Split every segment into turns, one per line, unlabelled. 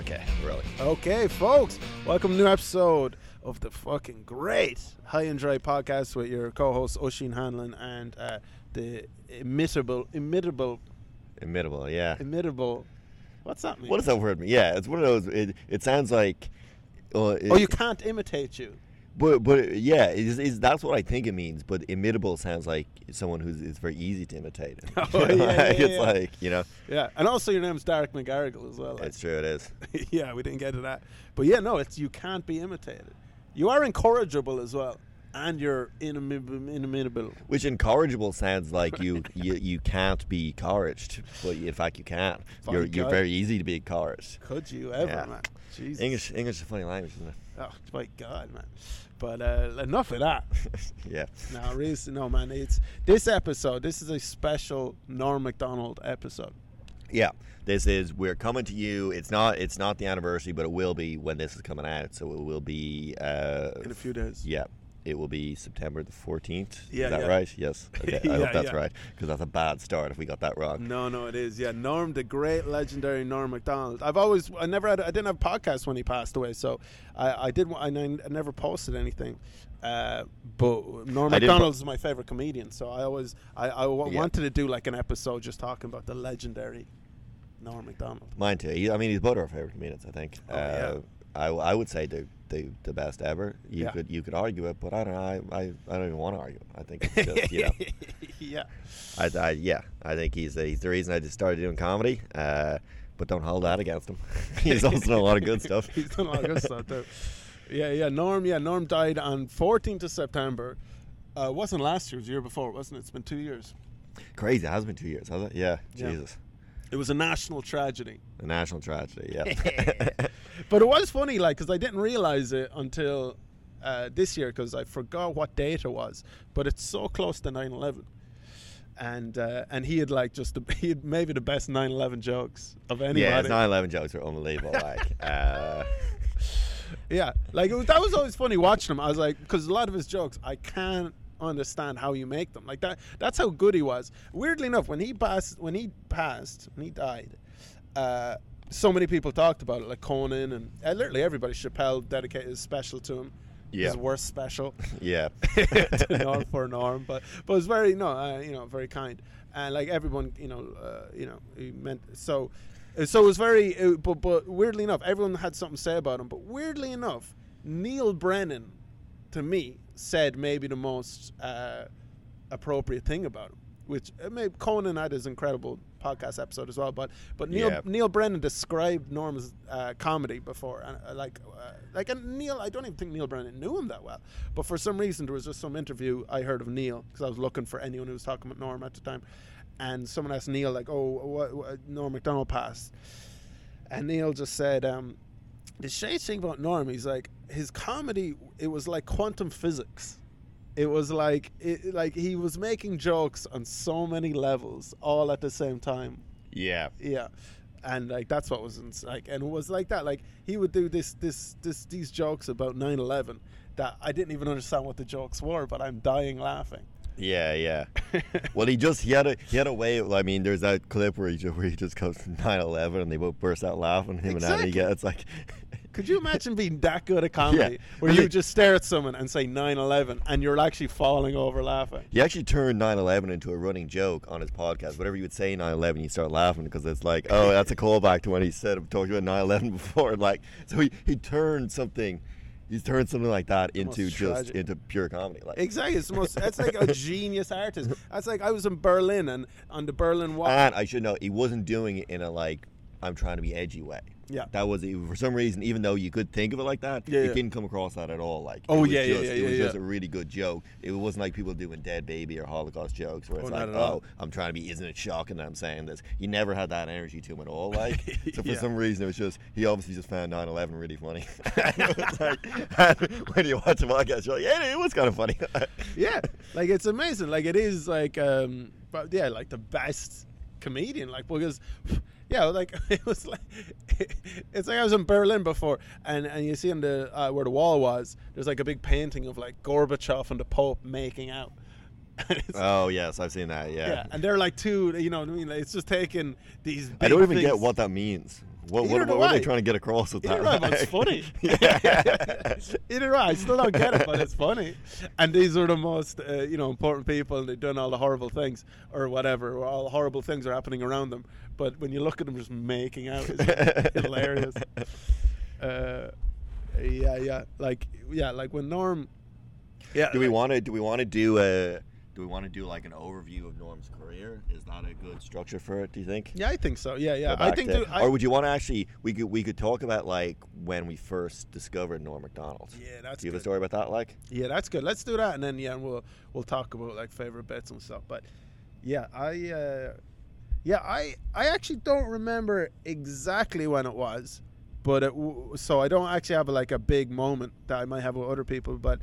Okay, really.
Okay, folks, welcome to a new episode of the fucking great High and Dry podcast with your co-hosts Oshin Hanlon and uh, the imitable, imitable,
Imitable, yeah.
imitable. What's that mean?
What does that word mean? Yeah, it's one of those. It, it sounds like. Uh, it,
Oh, you can't imitate you.
But but yeah, it is, is that's what I think it means. But imitable sounds like someone who's it's very easy to imitate.
Oh, yeah, yeah,
it's like you know,
Yeah, and also your name's Derek McGarrigle as well. like-
it's true. It is.
yeah, we didn't get to that, but yeah, no, it's you can't be imitated. You are incorrigible as well, and you're inimitable. inimitable.
Which incorrigible sounds like you, you you can't be encouraged, but in fact you can.
My
You're you're very easy to be encouraged.
Could you ever, man? Jesus.
English English is a funny language, isn't
Oh my God, man. But uh, enough of that.
yeah.
No, really, no, man. It's this episode. This is a special Norm Macdonald episode.
Yeah, this is we're coming to you. It's not it's not the anniversary, but it will be when this is coming out. So it will be uh,
In a few days.
Yeah, it will be September the fourteenth.
Yeah,
is that
yeah.
right? Yes. Okay, I
Yeah,
hope that's
yeah.
right because that's a bad start if we got that wrong.
No, no, it is. Yeah, Norm, the great, legendary Norm Macdonald. I've always, I never had, I didn't have a podcast when he passed away, so I, I did, I never posted anything. Uh, but Norm
I
Macdonald is my favorite comedian, so I always, I, I w- wanted to do like an episode just talking about the legendary Norm Macdonald.
Mine too. He, I mean, he's both our favorite comedians. I think.
Oh, yeah.
uh, I, I would say the, the the best ever. You
Yeah.
could you could argue it, but I don't know. I, I, I don't even want to argue. it. I think it's just you know.
yeah.
I, I yeah. I think he's the, he's the reason I just started doing comedy. Uh, but don't hold that against him. he's also done a lot of good stuff.
He's done a lot of good stuff too. Yeah, yeah. Norm, yeah, Norm died on 14th of September. Uh, it wasn't last year, it was the year before, wasn't it? It's been two years.
Crazy. It has been two years, has it? Yeah.
Yeah.
Jesus.
It was a national tragedy.
A national tragedy. Yeah.
But it was funny, like, because I didn't realize it until uh, this year, because I forgot what date it was. But it's so close to 9 11. And uh, and he had like just the, he had maybe the best 9/11 jokes of anybody.
yeah. His 9/11 jokes are unbelievable. Like. Uh,
Yeah, like it was, that was always funny watching him. I was like, because a lot of his jokes, I can't understand how you make them. Like that. That's how good he was. Weirdly enough, when he passed, when he passed, when he died, uh, so many people talked about it, like Conan and uh, literally everybody. Chappelle dedicated his special to him.
Yeah.
His worst special.
yeah.
Norm for Norm, but but it was very no, uh, you know, very kind, and like everyone, you know, uh, you know, he meant so. uh, So it was very, uh, but but weirdly enough, everyone had something to say about him. But weirdly enough, Neal Brennan, to me, said maybe the most uh, appropriate thing about him. Which uh, maybe Conan had his incredible podcast episode as well. But but Neal
Yeah.
Neal Brennan described Norm's uh, comedy before, and uh, like uh, like and Neal, I don't even think Neal Brennan knew him that well. But for some reason, there was just some interview I heard of Neal because I was looking for anyone who was talking about Norm at the time, and someone asked Neal like, "Oh, what, what Norm Macdonald passed," and Neal just said, um, "The shady thing about Norm, he's like his comedy. It was like quantum physics." It was like it, like he was making jokes on so many levels all at the same time
Yeah.
yeah and like that's what was ins- like and it was like that like he would do this this this these jokes about 9-11 that i didn't even understand what the jokes were but i'm dying laughing
Yeah, yeah. Well, he just he had a he had a way. Of, I mean, there's that clip where he just, where he just goes 9/11 and they both burst out laughing. Him and Andy
Exactly.
get it's like,
could you imagine being that good at comedy
Yeah.
where you just stare at someone and say 9-11 and you're actually falling over laughing
he actually turned 9/11 into a running joke on his podcast. Whatever you would say 9/11, you start laughing because it's like, oh, that's a callback to when he said talked about 9/11 before. Like, so he he turned something. He's turned something like that into just into pure comedy. Like,
exactly it's the most that's like a genius artist that's like i was in berlin and on the berlin wall
And I should know he wasn't doing it in a like I'm trying to be edgy way.
Yeah.
That was for some reason, even though you could think of it like that,
Yeah,
it
yeah.
didn't come across that at all. Like,
Oh,
it was
yeah, yeah, yeah,
it was
yeah,
just a really good joke. It wasn't like people doing dead baby or Holocaust jokes, where it's
Oh,
like, oh, I'm trying to be. Isn't it shocking that I'm saying this? He never had that energy to him at all. Like, so for
Yeah.
some reason, it was just he obviously just found 9/11 really funny. like, when you watch the podcast, you're like, yeah, it was kind of funny.
yeah like it's amazing like it is like um but yeah like the best comedian like because yeah like it was like it's like i was in berlin before and and you see on the uh, where the wall was there's like a big painting of like gorbachev and the pope making out
oh yes, I've seen that.
yeah.
Yeah.
and they're like two you know what i mean like, it's just taking these
I don't even get what that means. What,
Either
what, what were they trying to get across with
Either
that?
way, it's funny.
yeah.
Either way, I still don't get it, but it's funny. And these are the most, uh, you know, important people, and they've done all the horrible things or whatever. Or all the horrible things are happening around them. But when you look at them just making out, it's hilarious. Uh, yeah, yeah, like yeah, like when Norm. Yeah.
do we want to? Do we want to do a? Do we want to do like an overview of Norm's career? Is that a good structure for it? Do you think?
Yeah, I think so. Yeah, yeah. I think.
to-
I,
or would you want to actually? We could we could talk about like when we first discovered Norm Macdonald.
yeah, that's
do you have a story about that? Like,
Yeah, that's good. Let's do that, and then yeah, we'll we'll talk about like favorite bits and stuff. But yeah, I uh, yeah I I actually don't remember exactly when it was, but it so I don't actually have like a big moment that I might have with other people, but.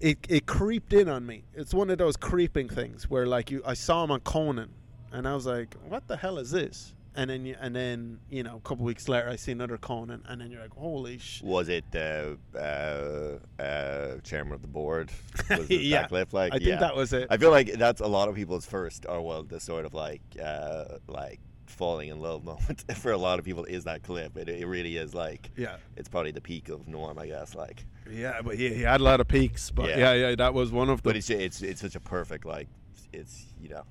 It, it creeped in on me. It's one of those creeping things where like you I saw him on Conan and I was like, what the hell is this? And then you, and then you know a couple weeks later I see another Conan and then you're like, holy sh!
was it uh, uh, uh, chairman of the board? Was it
Yeah,
clip? Like,
I think that was it.
I feel like that's a lot of people's first, or well, the sort of like uh, like falling in love moment for a lot of people is that clip. It, it really is like
yeah.
it's probably the peak of Norm, I guess. Like,
Yeah, but he, he had a lot of peaks. But
Yeah.
yeah, yeah, that was one of them.
but it's it's it's such a perfect like it's you know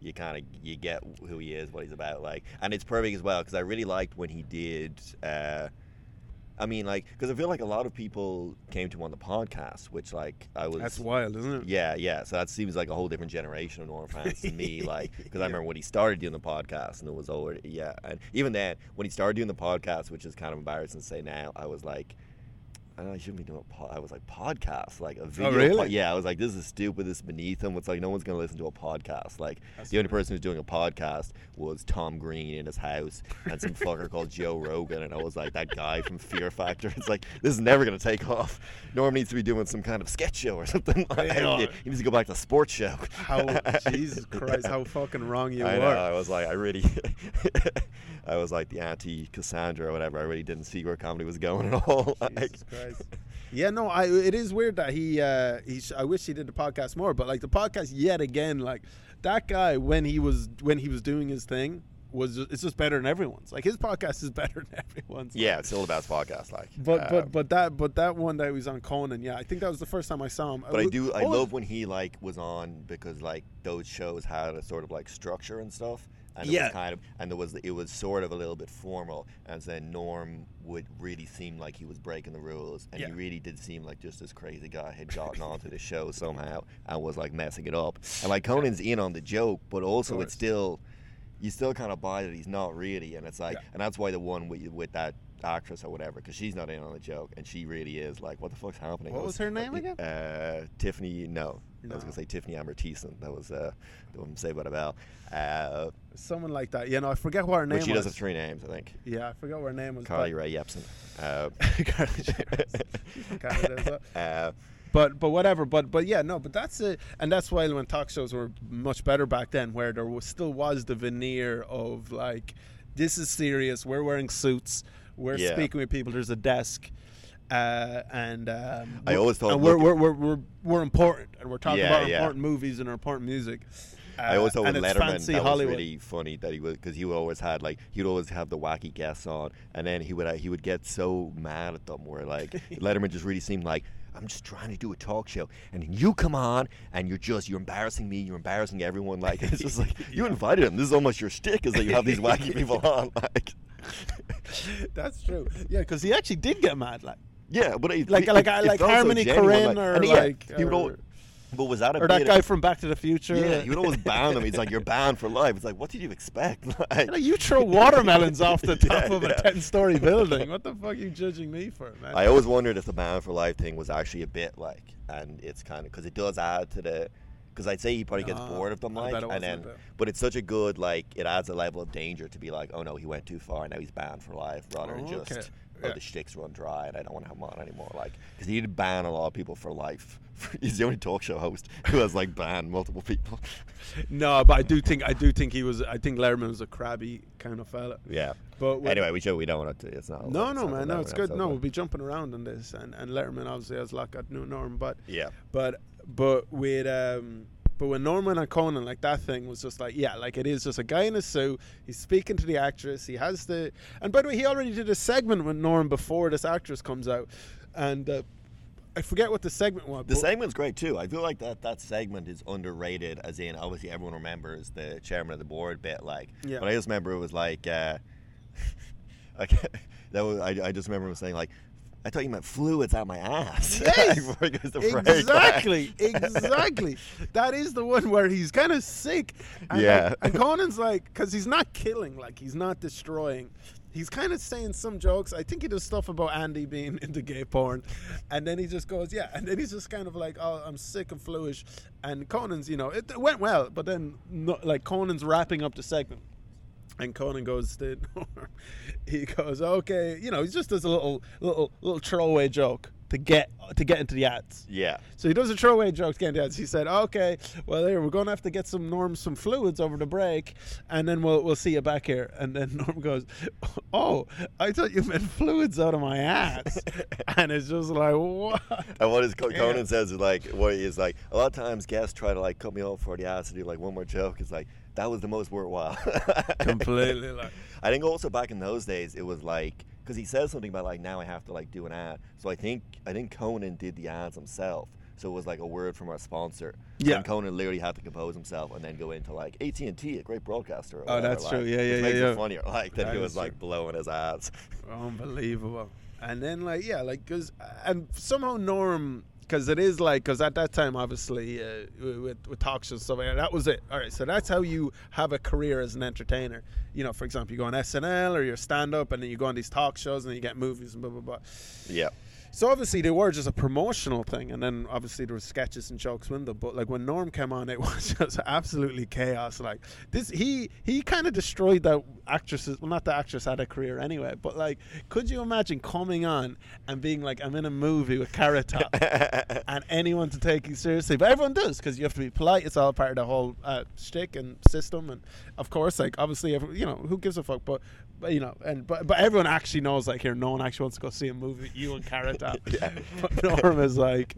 you kind of you get who he is, what he's about, like, and it's perfect as well because I really liked when he did. Uh, I mean, like, because I feel like a lot of people came to him on the podcast, which like I was.
That's wild, isn't it?
Yeah, yeah. So that seems like a whole different generation of Norm fans to me. Like, because
Yeah.
I remember when he started doing the podcast, and it was already yeah. And even then, when he started doing the podcast, which is kind of embarrassing to say now, I was like, I know I shouldn't be doing a pod. I was like podcast, like a oh, video.
Oh, really?
po- yeah, I was like, this is stupid. This is beneath him. It's like no one's gonna listen to a podcast. Like
That's
the only person who's doing a podcast was Tom Green in his house and some fucker called Joe Rogan, and I was like, that guy from Fear Factor. It's like this is never gonna take off. Norm needs to be doing some kind of sketch show or something. Like, he needs to go back to sports show.
How Jesus Christ, how fucking wrong you
I
were.
know. I was like, I really, I was like the anti Cassandra or whatever. I really didn't see where comedy was going at all. Like,
Jesus Christ. Yeah, no, I it is weird that he uh he sh- I wish he did the podcast more, but like the podcast yet again, like that guy when he was when he was doing his thing was ju- it's just better than everyone's. Like his podcast is better than everyone's.
yeah, it's still the best podcast. Like,
But
um,
but but that but that one that he was on Conan, yeah, I think that was the first time I saw him.
But I
was-
do. I
what was-
love when he like was on because like those shows had a sort of like structure and stuff. And it
Yeah.
was kind of, and there was it was sort of a little bit formal, and then Norm would really seem like he was breaking the rules, and he really did seem like just this crazy guy had gotten onto the show somehow and was like messing it up. And like Conan's in on the joke, but also it's still, you still kind of buy that he's not really, and it's like,
Yeah.
and that's why the one with with that actress or whatever, because she's not in on the joke, and she really is like, what the fuck's happening?
What
I
was her name again?
uh, Tiffany. No, I was gonna say Tiffani Amber Thiessen. That was uh, the one Saved by the Bell. Uh,
someone like that. You know, I forget what her name
but she
was.
does have three names, I think.
yeah, I forgot what her name was.
Carly Rae Jepsen. Uh,
Carly Rae She's from Canada well.
uh,
but but whatever but but yeah no but that's it and that's why when talk shows were much better back then where there was still was the veneer of like this is serious we're wearing suits we're
Yeah.
speaking with people there's a desk uh, and um,
I always thought
we're, we're, we're, we're, we're important and we're talking
Yeah,
about
yeah.
important movies and important music uh,
I always thought with
and it's
Letterman that
Hollywood.
was really funny that he was because he always had like he would always have the wacky guests on, and then he would uh, he would get so mad at them where like Letterman just really seemed like. I'm just trying to do a talk show, and then you come on, and you're just you're embarrassing me, you're embarrassing everyone. Like it's just like you invited him. This is almost your shtick, is that you have these wacky people on. Like,
that's true yeah because he actually did get mad like
yeah, but it,
Like-
it-
like-
it
like Harmony Korine or
and yeah,
like-
he would al-
or-
but was that a
or that guy
of-
from Back to the Future
Yeah, you would always ban them. He's like, you're banned for life. It's like, what did you expect? Like,
You, know, you throw watermelons off the top
Yeah,
of a ten-story building. What the fuck are you judging me for, man?
I always wondered if the ban for life thing was actually a bit like, and it's kind of because it does add to the. Because I'd say he probably gets
No,
bored of them, like, and then, but it's such a good like, it adds a level of danger to be like, oh no, he went too far, now he's banned for life, rather than
Oh,
just,
okay.
Oh
Yeah.
the shticks run dry, and I don't want to have him on anymore, like, because he did ban a lot of people for life. he's the only talk show host who has like banned multiple people.
no, but I do think I do think he was. I think Letterman was a crabby kind of fella.
yeah.
But
Anyway, we should. We don't want to. It's not.
no, no, man, no, it's good.
episode,
No, we'll be jumping around on this, and and Letterman obviously has like a new norm, but
Yeah.
but but with um But when Norman on Conan, like that thing was just like, yeah, like it is just a guy in a suit. He's speaking to the actress. He has the, and by the way, he already did a segment with Norm before this actress comes out, and uh, I forget what the segment was.
The segment's great too. I feel like that that segment is underrated, as in obviously everyone remembers the chairman of the board bit, like.
Yeah.
But I just remember it was like, uh, like that was I, I just remember him saying like, I thought you meant fluids out my ass.
Yes!
Before he goes to break, like-
Exactly, exactly. That is the one where he's kind of sick. And
Yeah.
like- and Conan's like, because he's not killing, like he's not destroying. He's kind of saying some jokes. I think he does stuff about Andy being into gay porn, and then he just goes, yeah. And then he's just kind of like, oh, I'm sick and fluish. And Conan's, you know, it, it went well, but then no, like Conan's wrapping up the segment. And Conan goes to. He goes, okay, you know, he just does a little, little, little throwaway joke to get to get into the ads.
Yeah.
So he does a throwaway joke to get into the ads. He said, okay, well, there we're going to have to get some Norm some fluids over the break, and then we'll we'll see you back here. And then Norm goes, oh, I thought you meant fluids out of my ass, and it's just like what?
And what
Yeah.
Conan says is like, what he is like. A lot of times guests try to like cut me off for the ass to do like one more joke. It's like that was the most worthwhile.
Completely like.
I think also back in those days it was like because he says something about like now I have to like do an ad. So I think I think Conan did the ads himself. So it was like a word from our sponsor.
Yeah.
And Conan literally had to compose himself and then go into like AT and T, a great broadcaster.
Oh, that's true.
like,
Yeah, yeah,
which
yeah,
makes
yeah.
it funnier. Like that
That
he was like
true.
blowing his ads.
Unbelievable. And then like yeah, like cuz and somehow Norm because it is like because at that time obviously uh, with with talk shows and stuff like that, was it. All right, so that's how you have a career as an entertainer. You know, for example, you go on SNL or you're stand up, and then you go on these talk shows, and you get movies and blah blah blah.
Yeah.
So obviously they were just a promotional thing, and then obviously there were sketches and jokes with them. But like when Norm came on, it was just absolutely chaos. Like this, he he kind of destroyed that actresses. Well, not the actress had a career anyway, but like, could you imagine coming on and being like, I'm in a movie with Carrot Top, and anyone to take you seriously? But everyone does because you have to be polite. It's all part of the whole uh, shtick and system, and of course, like obviously, every, you know, who gives a fuck? But but you know, and but but everyone actually knows like here, no one actually wants to go see a movie you and Carrot Top.
Yeah.
But Norm is like,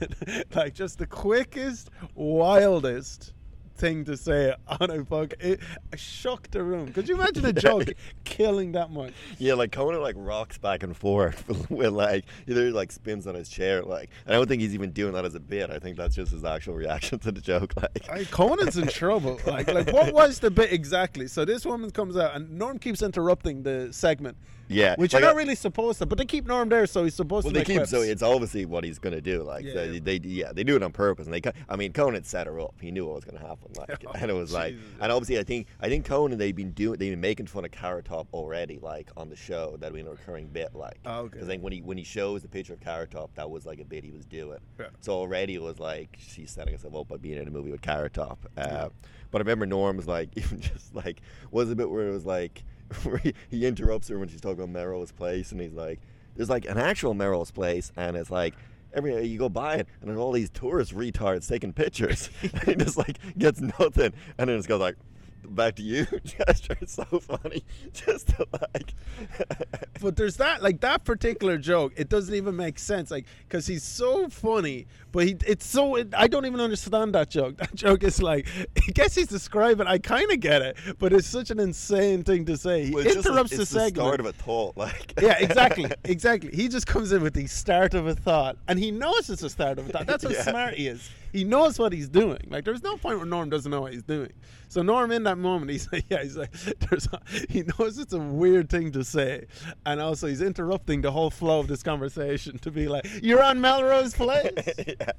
like just the quickest, wildest thing to say on a fuck. It shocked the room. Could you imagine a joke killing that much?
Yeah, like Conan like rocks back and forth with like either like spins on his chair, like and I don't think he's even doing that as a bit. I think that's just his actual reaction to the joke. Like
Like, Conan's in trouble. Like, like what was the bit exactly? So this woman comes out and Norm keeps interrupting the segment.
Yeah,
which
like
you're not really supposed to, but they keep Norm there, so he's supposed
Well,
to
Well,
they
keep so it's obviously what he's gonna do. Like
Yeah,
they,
yeah.
they, yeah, they do it on purpose, and they. I mean, Conan set her up. He knew what was gonna happen. Like,
Oh,
and it was like, and obviously, I think, I think Conan they've been doing, they've been making fun of Carrot Top already, like on the show. That'd been a recurring bit, like.
Oh, okay.
Because I think when he when he shows the picture of Carrot Top, that was like a bit he was doing.
Yeah.
So already it was like she's setting herself up by being in a movie with Carrot Top. Uh, But I remember Norm was like, even just like, was a bit where it was like, where he, interrupts her when she's talking about Melrose Place, and he's like, there's like an actual Melrose Place, and it's like. Every you go by it, and there's all these tourist retards taking pictures. and he just like gets nothing, and then just goes like, "Back to you." gesture. It's so funny, just to like.
but there's that like that particular joke it doesn't even make sense like because he's so funny but he it's so it, i don't even understand that joke that joke is like i guess he's describing i kind of get it but it's such an insane thing to say he
Well, it's just
interrupts the segment
start of a thought, like.
yeah, exactly, exactly. He just comes in with the start of a thought, and he knows it's the start of a thought. That's how
Yeah.
smart he is. He knows what he's doing. Like, there's no point where Norm doesn't know what he's doing. So Norm, in that moment, he's like, yeah, he's like, there's, a, he knows it's a weird thing to say, and also he's interrupting the whole flow of this conversation to be like, you're on Melrose Place.
yeah.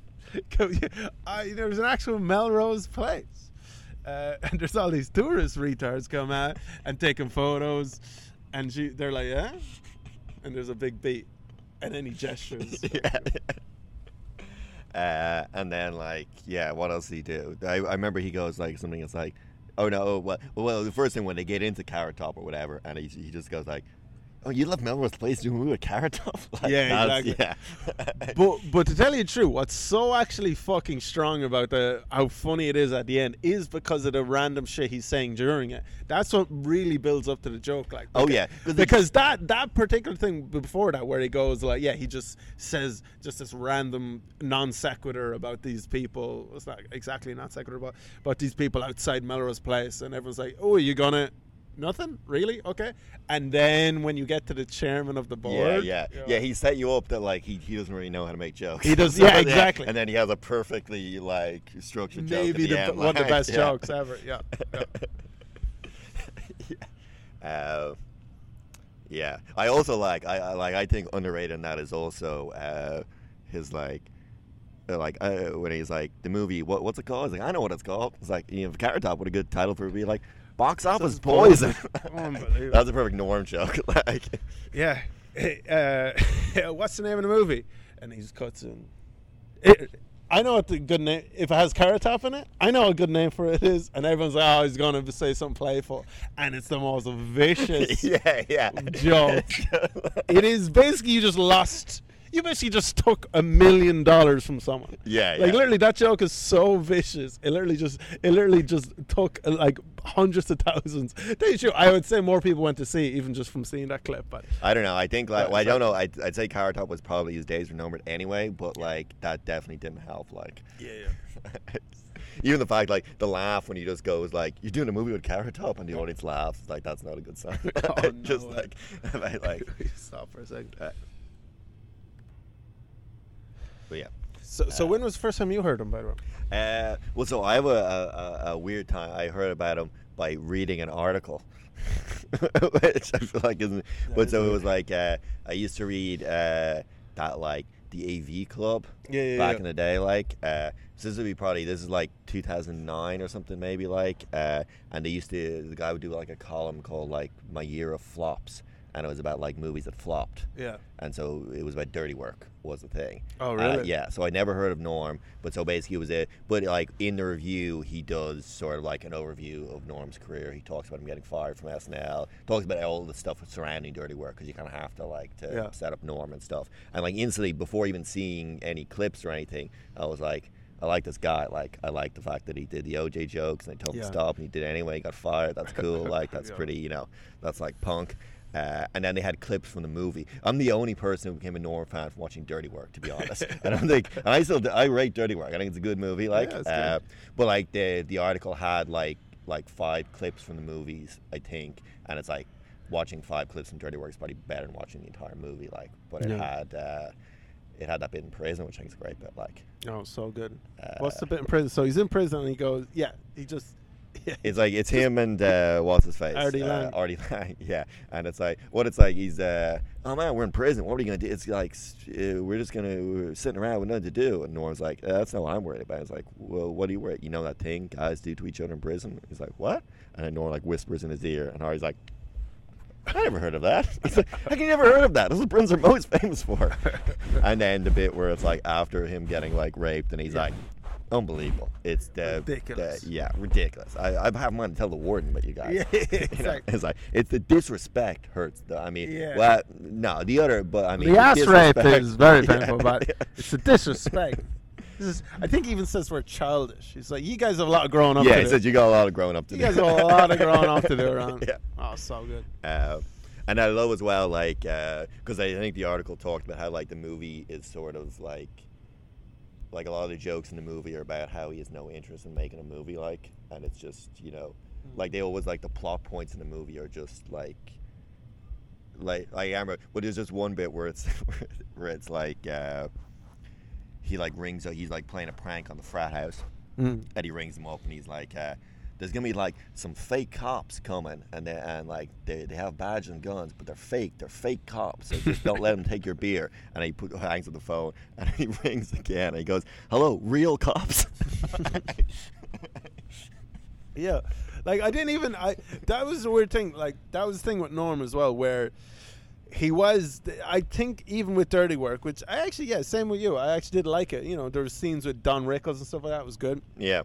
I, there's an actual Melrose Place. Uh, and there's all these tourist retards come out and taking photos, and she, they're like, yeah, and there's a big beat, and then he gestures.
yeah. Uh, and then like, yeah, what else he do? I, I remember he goes like something. It's like, oh no, well, well, the first thing when they get into Carrot Top or whatever, and he, he just goes like, Oh, you left Melrose Place doing a movie with Carrot Top? Like,
Yeah, exactly.
Yeah.
but but to tell you the truth, what's so actually fucking strong about the how funny it is at the end is because of the random shit he's saying during it. That's what really builds up to the joke. Like,
Oh, yeah,
because that that particular thing before that, where he goes like, yeah, he just says just this random non sequitur about these people. It's not exactly non sequitur, but but these people outside Melrose Place, and everyone's like, oh, are you gonna? Nothing really, okay. And then when you get to the chairman of the board,
yeah,
you're
yeah. He set you up that like he, he doesn't really know how to make jokes.
He does-
So,
yeah, exactly.
And then he has a perfectly like structured joke. at
maybe the,
end,
one of the best
yeah.
jokes ever. Yeah. yeah.
yeah. Uh, yeah. I also like I, I like I think underrated in that is also uh, his like uh, like uh, when he's like the movie what what's it called? He's like I know what it's called. It's like you know Carrot Top. What a good title for it would be like box office
is
poison.
Unbelievable.
That's a perfect norm joke. like
Yeah. Uh, what's the name of the movie? And he's just cuts in. It, I know what the good name. If it has Carrot Top in it, I know a good name for it is. And everyone's like, "Oh, he's gonna say something playful," and it's the most vicious.
yeah, yeah.
Joke. It is basically you just lost. You basically just took a million dollars from someone.
Yeah,
Like
yeah.
literally, that joke is so vicious. It literally just, it literally just took uh, like hundreds of thousands. Tell you I would say more people went to see even just from seeing that clip. But
I don't know. I think like well, I don't know. I'd, I'd say Carrot Top was probably his days were numbered anyway, but like that definitely didn't help. Like,
yeah,
even the fact like the laugh when he just goes like, "You're doing a movie with Carrot Top," and the audience laughs. Like that's not a good sign.
Oh,
just like, like, like,
Stop for a second.
Uh, but yeah.
So, so when was the first time you heard him? By the way,
Uh, well, so I have a, a, a- weird time. I heard about him by reading an article, which I feel like isn't. but so it was like uh, I used to read uh, that like the AV Club
Yeah, yeah,
back
yeah.
in the day. Like uh, so this would be probably this is like 2009 or something maybe like. Uh, and they used to the guy would do like a column called like My Year of Flops, and it was about like movies that flopped
yeah.
and so it was about dirty work was the thing.
Oh,
Uh,
really?
yeah. So I never heard of Norm, but so basically it was it. But like in the review, he does sort of like an overview of Norm's career. He talks about him getting fired from SNL. Talks about all the stuff surrounding dirty work because you kind of have to like to
Yeah.
set up Norm and stuff. And like instantly, before even seeing any clips or anything, I was like. I like this guy. Like, I like the fact that he did the OJ jokes and they told him
Yeah.
to stop and he did it anyway. He got fired. That's cool. Like, that's
Yeah.
pretty, you know, that's like punk. Uh, and then they had clips from the movie. I'm the only person who became a Norm fan from watching Dirty Work, to be honest. And I don't think, and I still, I rate Dirty Work. I think it's a good movie. Like,
it's
uh, but like the the article had like like five clips from the movies, I think, and it's like watching five clips from Dirty Work is probably better than watching the entire movie. Like, but it
Yeah.
had uh, it had that bit in prison, which I think is great but Like,
Oh, so good.
Uh,
What's the bit in prison? So he's in prison and he goes, yeah, he just, yeah,
It's like it's him and uh, what's his face?
Artie
uh,
Lange.
Artie Lange, yeah. And it's like what it's like. He's uh, oh man, we're in prison. What are you gonna do? It's like uh, we're just gonna we're sitting around with nothing to do. And Norm's like, uh, that's not what I'm worried about. It's like, well, what are you worried? You know that thing guys do to each other in prison? He's like, what? And then Norm like whispers in his ear, and Artie's like. I never heard of that. He's like, how can you never heard of that? This is what prisons are most famous for. and then the bit where it's like after him getting like raped, and he's
Yeah.
like, unbelievable. It's the
Ridiculous.
the- yeah, ridiculous. I I have wanted to tell the warden, but you guys,
Yeah,
you know, it's like it's the disrespect hurts. The, I mean,
Yeah.
well, no, the other, but I mean,
the ass rape is very
Yeah.
painful, but it's the disrespect. This is, I think he even says we're childish. He's like, you guys have a lot of growing up
yeah,
to
he
do.
says you got a lot of growing up to
you
do.
You guys have a lot of growing up to do around.
Yeah.
Oh, so good.
Uh, and I love as well, like, because I think the article talked about how like the movie is sort of like, like a lot of the jokes in the movie are about how he has no interest in making a movie, like, and it's just you know, like they always like the plot points in the movie are just like, like like I remember, but there's just one bit where it's where it's like. Uh, he like rings he's like playing a prank on the frat house
Mm.
and he rings them up and he's like uh, there's gonna be like some fake cops coming and they and like they, they have badges and guns but they're fake they're fake cops so just don't let them take your beer and he put, hangs up the phone and he rings again and he goes hello real cops
Yeah, like I didn't even. I that was the weird thing. Like that was the thing with Norm as well, where he was. I think even with Dirty Work, which I actually yeah, same with you. I actually did like it. You know, there were scenes with Don Rickles and stuff like that. It was good,
yeah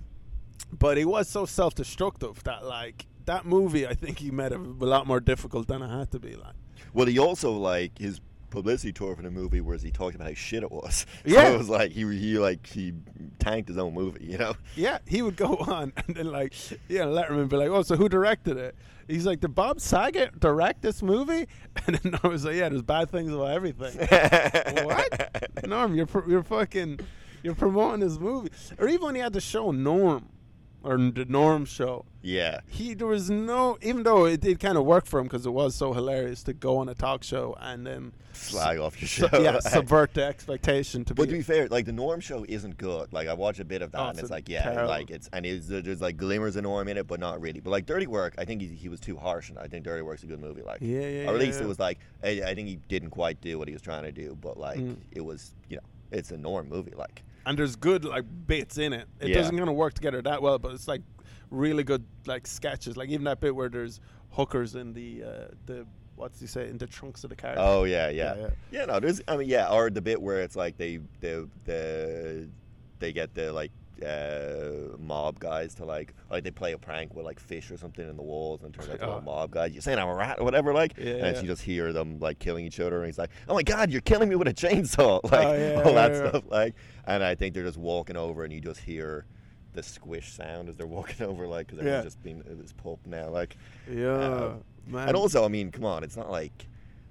but he was so self-destructive that like that movie. I think he made it a lot more difficult than it had to be. Like
Well, he also like his publicity tour for the movie was he talked about how shit it was. So
Yeah.
it was like he he like he tanked his own movie, you know.
Yeah, he would go on and then like, yeah, Letterman be like, "Oh, so who directed it?" He's like, "Did Bob Saget direct this movie?" And then I was like, "Yeah, there's bad things about everything." what? Norm, you're you're fucking you're promoting his movie, or even when he had the show Norm, or the Norm show.
Yeah.
He there was no, even though it did kind of work for him because it was so hilarious to go on a talk show and then
Slag off your
su-
show.
yeah, subvert the expectation to
But
be.
to be fair, like the Norm show isn't good. Like I watched a bit of that,
Oh,
and
it's
it's like yeah,
terrible-
like it's and it's, there's like glimmers of Norm in it, but not really. But like Dirty Work, I think he, he was too harsh, and I think Dirty Work's a good movie. Like
Yeah, yeah,
or at least
yeah.
it was like I, I think he didn't quite do what he was trying to do, but like
Mm.
it was you know it's a Norm movie. Like
and there's good like bits in it. It
Yeah.
doesn't kind of work together that well, but it's like really good like sketches. Like even that bit where there's hookers in the uh, the what's he say in the trunks of the car.
oh yeah, yeah,
Yeah,
yeah,
yeah.
No, there's I mean yeah, or the bit where it's like they the the they get the like uh, mob guys to like like they play a prank with like fish or something in the walls and it turns out all
Oh.
mob guys. You saying I'm a rat or whatever, like,
Yeah,
and
yeah.
you just hear them like killing each other, and he's like, "Oh my god, you're killing me with a chainsaw!" Like
yeah,
all that stuff, like, and I think they're just walking over, and you just hear the squish sound as they're walking over, like, because everyone's just being this pulp now, like,
yeah,
Um,
man.
and also, I mean, come on, it's not like.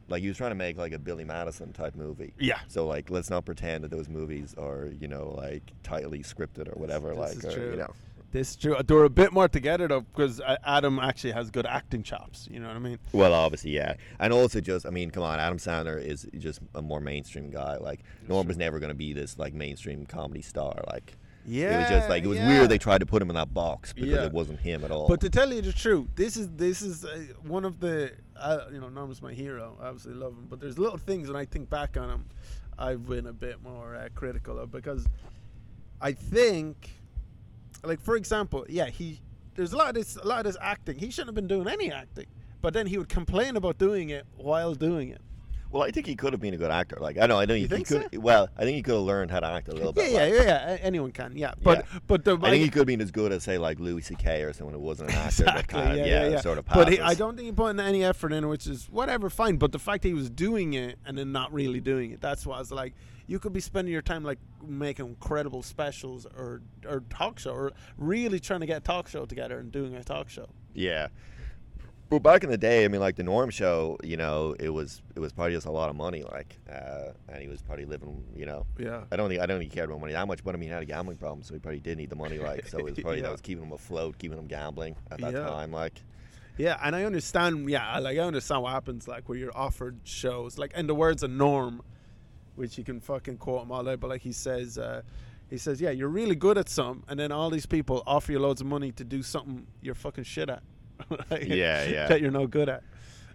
Like he was trying to make like a Billy Madison type movie.
Yeah.
So like, let's not pretend that those movies are you know like tightly scripted or whatever.
This
like,
is
or,
true.
you know.
this is true. They were a bit more together though, because uh, Adam actually has good acting chops. You know what I mean?
Well, obviously, yeah, and also just, I mean, come on, Adam Sandler is just a more mainstream guy. Like Norm was never going to be this like mainstream comedy star. Like
Yeah,
it was just like it was
yeah.
weird they tried to put him in that box because
Yeah.
it wasn't him at all.
But to tell you the truth, this is this is uh, one of the uh, you know Norm's my hero. I absolutely love him, but there's little things when I think back on him, I've been a bit more uh, critical of because I think, like for example, yeah, he there's a lot of this a lot of this acting. He shouldn't have been doing any acting, but then he would complain about doing it while doing it.
Well, I think he could have been a good actor. Like I know, I know he,
think
he could. Well, I think he could have learned how to act a little
Yeah,
bit.
yeah,
like-
yeah, yeah. Anyone can, yeah. But but the
I think he could have been as good as say like Louis C.K. or someone who wasn't an actor.
Exactly.
kind of,
yeah,
yeah,
yeah, yeah.
sort of.
But he,
passes.
I don't think he put in any effort in, which is whatever, fine. But the fact that he was doing it and then not really doing it, that's why I was like, you could be spending your time like making incredible specials or or talk show or really trying to get a talk show together and doing a talk show.
Yeah. But back in the day, I mean, like the Norm Show, you know, it was it was probably just a lot of money, like, uh, and he was probably living, you know,
Yeah.
I don't think I don't think he cared about money that much, but I mean, he had a gambling problem, so he probably did need the money, like, so it was probably
Yeah.
that was keeping him afloat, keeping him gambling at that
Yeah.
time, like,
Yeah, and I understand. Yeah, like I understand what happens, like where you're offered shows, like in the words of Norm, which you can fucking quote him all day, but like he says, uh, he says, yeah, you're really good at some, and then all these people offer you loads of money to do something you're fucking shit at. Like,
Yeah, yeah.
That you're no good at.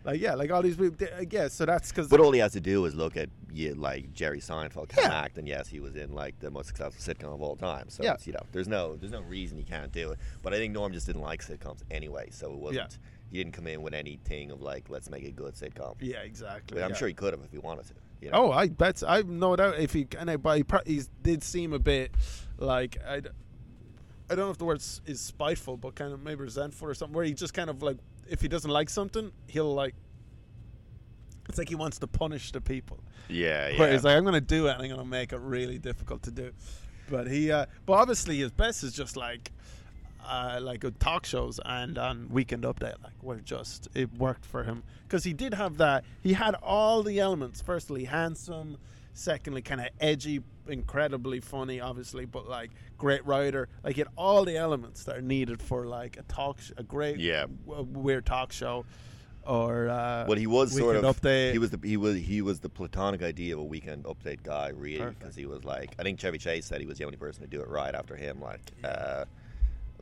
Like yeah, like all these people. Yeah, so that's because.
but all he has to do is look at yeah, like Jerry Seinfeld can
Yeah.
act, and yes, he was in like the most successful sitcom of all time, so
Yeah.
it's, you know, there's no there's no reason he can't do it, but I think Norm just didn't like sitcoms anyway, so it wasn't. He didn't come in with anything of like, let's make a good sitcom.
yeah, exactly.
But I'm
yeah.
sure he could have if he wanted to. You know?
Oh, I bet. I no doubt if he and I, but he, he did seem a bit like I, I don't know if the word is spiteful, but kind of maybe resentful or something. Where he just kind of like if he doesn't like something, he'll like. It's like he wants to punish the people.
yeah, yeah.
Where he's like, I'm gonna do it, and I'm gonna make it really difficult to do. But he, uh, but obviously his best is just like, uh, like uh, talk shows and on Weekend Update, like where just it worked for him because he did have that. He had all the elements. Firstly, handsome. Secondly, kind of edgy, incredibly funny, obviously, but like great writer. Like he had all the elements that are needed for like a talk, sh- a great,
Yeah.
w- weird talk show. Or uh,
Well, he was sort of.
Update.
He was the he was he was the platonic idea of a weekend update guy, really, because he was like I think Chevy Chase said he was the only person to do it right after him, like. Uh,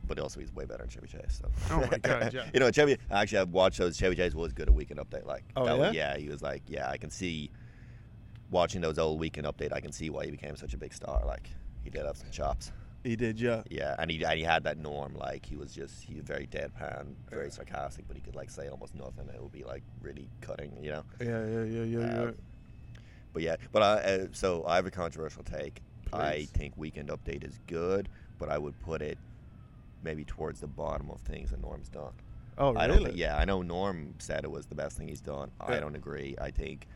but also he's way better than Chevy Chase. So.
Oh my God, yeah.
you know, Chevy. Actually, I've watched those. Chevy Chase was good at Weekend Update. Like,
Oh,
that was-
yeah?
yeah, he was like, yeah, I can see. Watching those old Weekend Update, I can see why he became such a big star. Like, he did have some chops.
he did, yeah.
Yeah, and he and he had that norm. Like he was just he was very deadpan, very sarcastic, but he could like say almost nothing. It would be like really cutting, you know.
Yeah, yeah, yeah, yeah, yeah.
Um, But yeah, but I uh, so I have a controversial take. I think Weekend Update is good, but I would put it maybe towards the bottom of things that Norm's done.
Oh,
I don't
really?
yeah, I know Norm said it was the best thing he's done. I don't agree. I think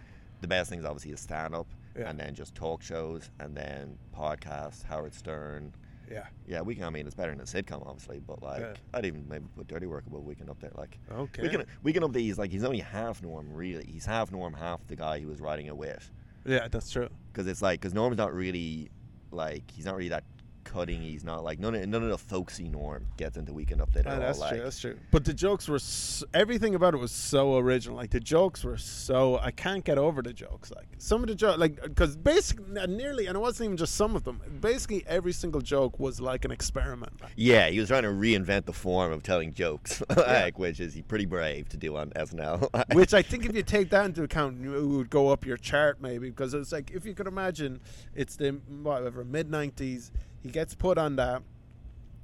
the best thing is obviously his stand up
Yeah.
and then just talk shows and then podcasts, Howard Stern.
Yeah.
Yeah, we can. I mean, it's better than a sitcom, obviously, but like,
Yeah.
I'd even maybe put Dirty Work above Weekend Update. Like,
Okay.
we can we can update. He's like he's only half Norm, really. He's half Norm, half the guy he was riding it with.
Yeah, that's true.
Because it's like, because Norm's not really like he's not really that cutting. He's not like none of none of the folksy Norm gets into Weekend Update at
that's
all. Like,
true. That's true. But the jokes were s everything about it was so original. Like the jokes were so I can't get over the jokes. Like some of the jokes, like because basically nearly, and it wasn't even just some of them. Basically, every single joke was like an experiment.
Yeah, he was trying to reinvent the form of telling jokes, like which is pretty brave to do on SNL.
Which I think if you take that into account, it would go up your chart maybe because it's like if you could imagine, it's the whatever mid '90s. He gets put on that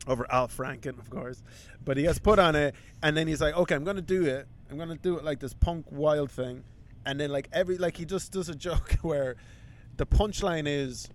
over Al Franken, of course, but he gets put on it, and then he's like, "Okay, I'm gonna do it. I'm gonna do it like this punk wild thing," and then like every like he just does a joke where the punchline is,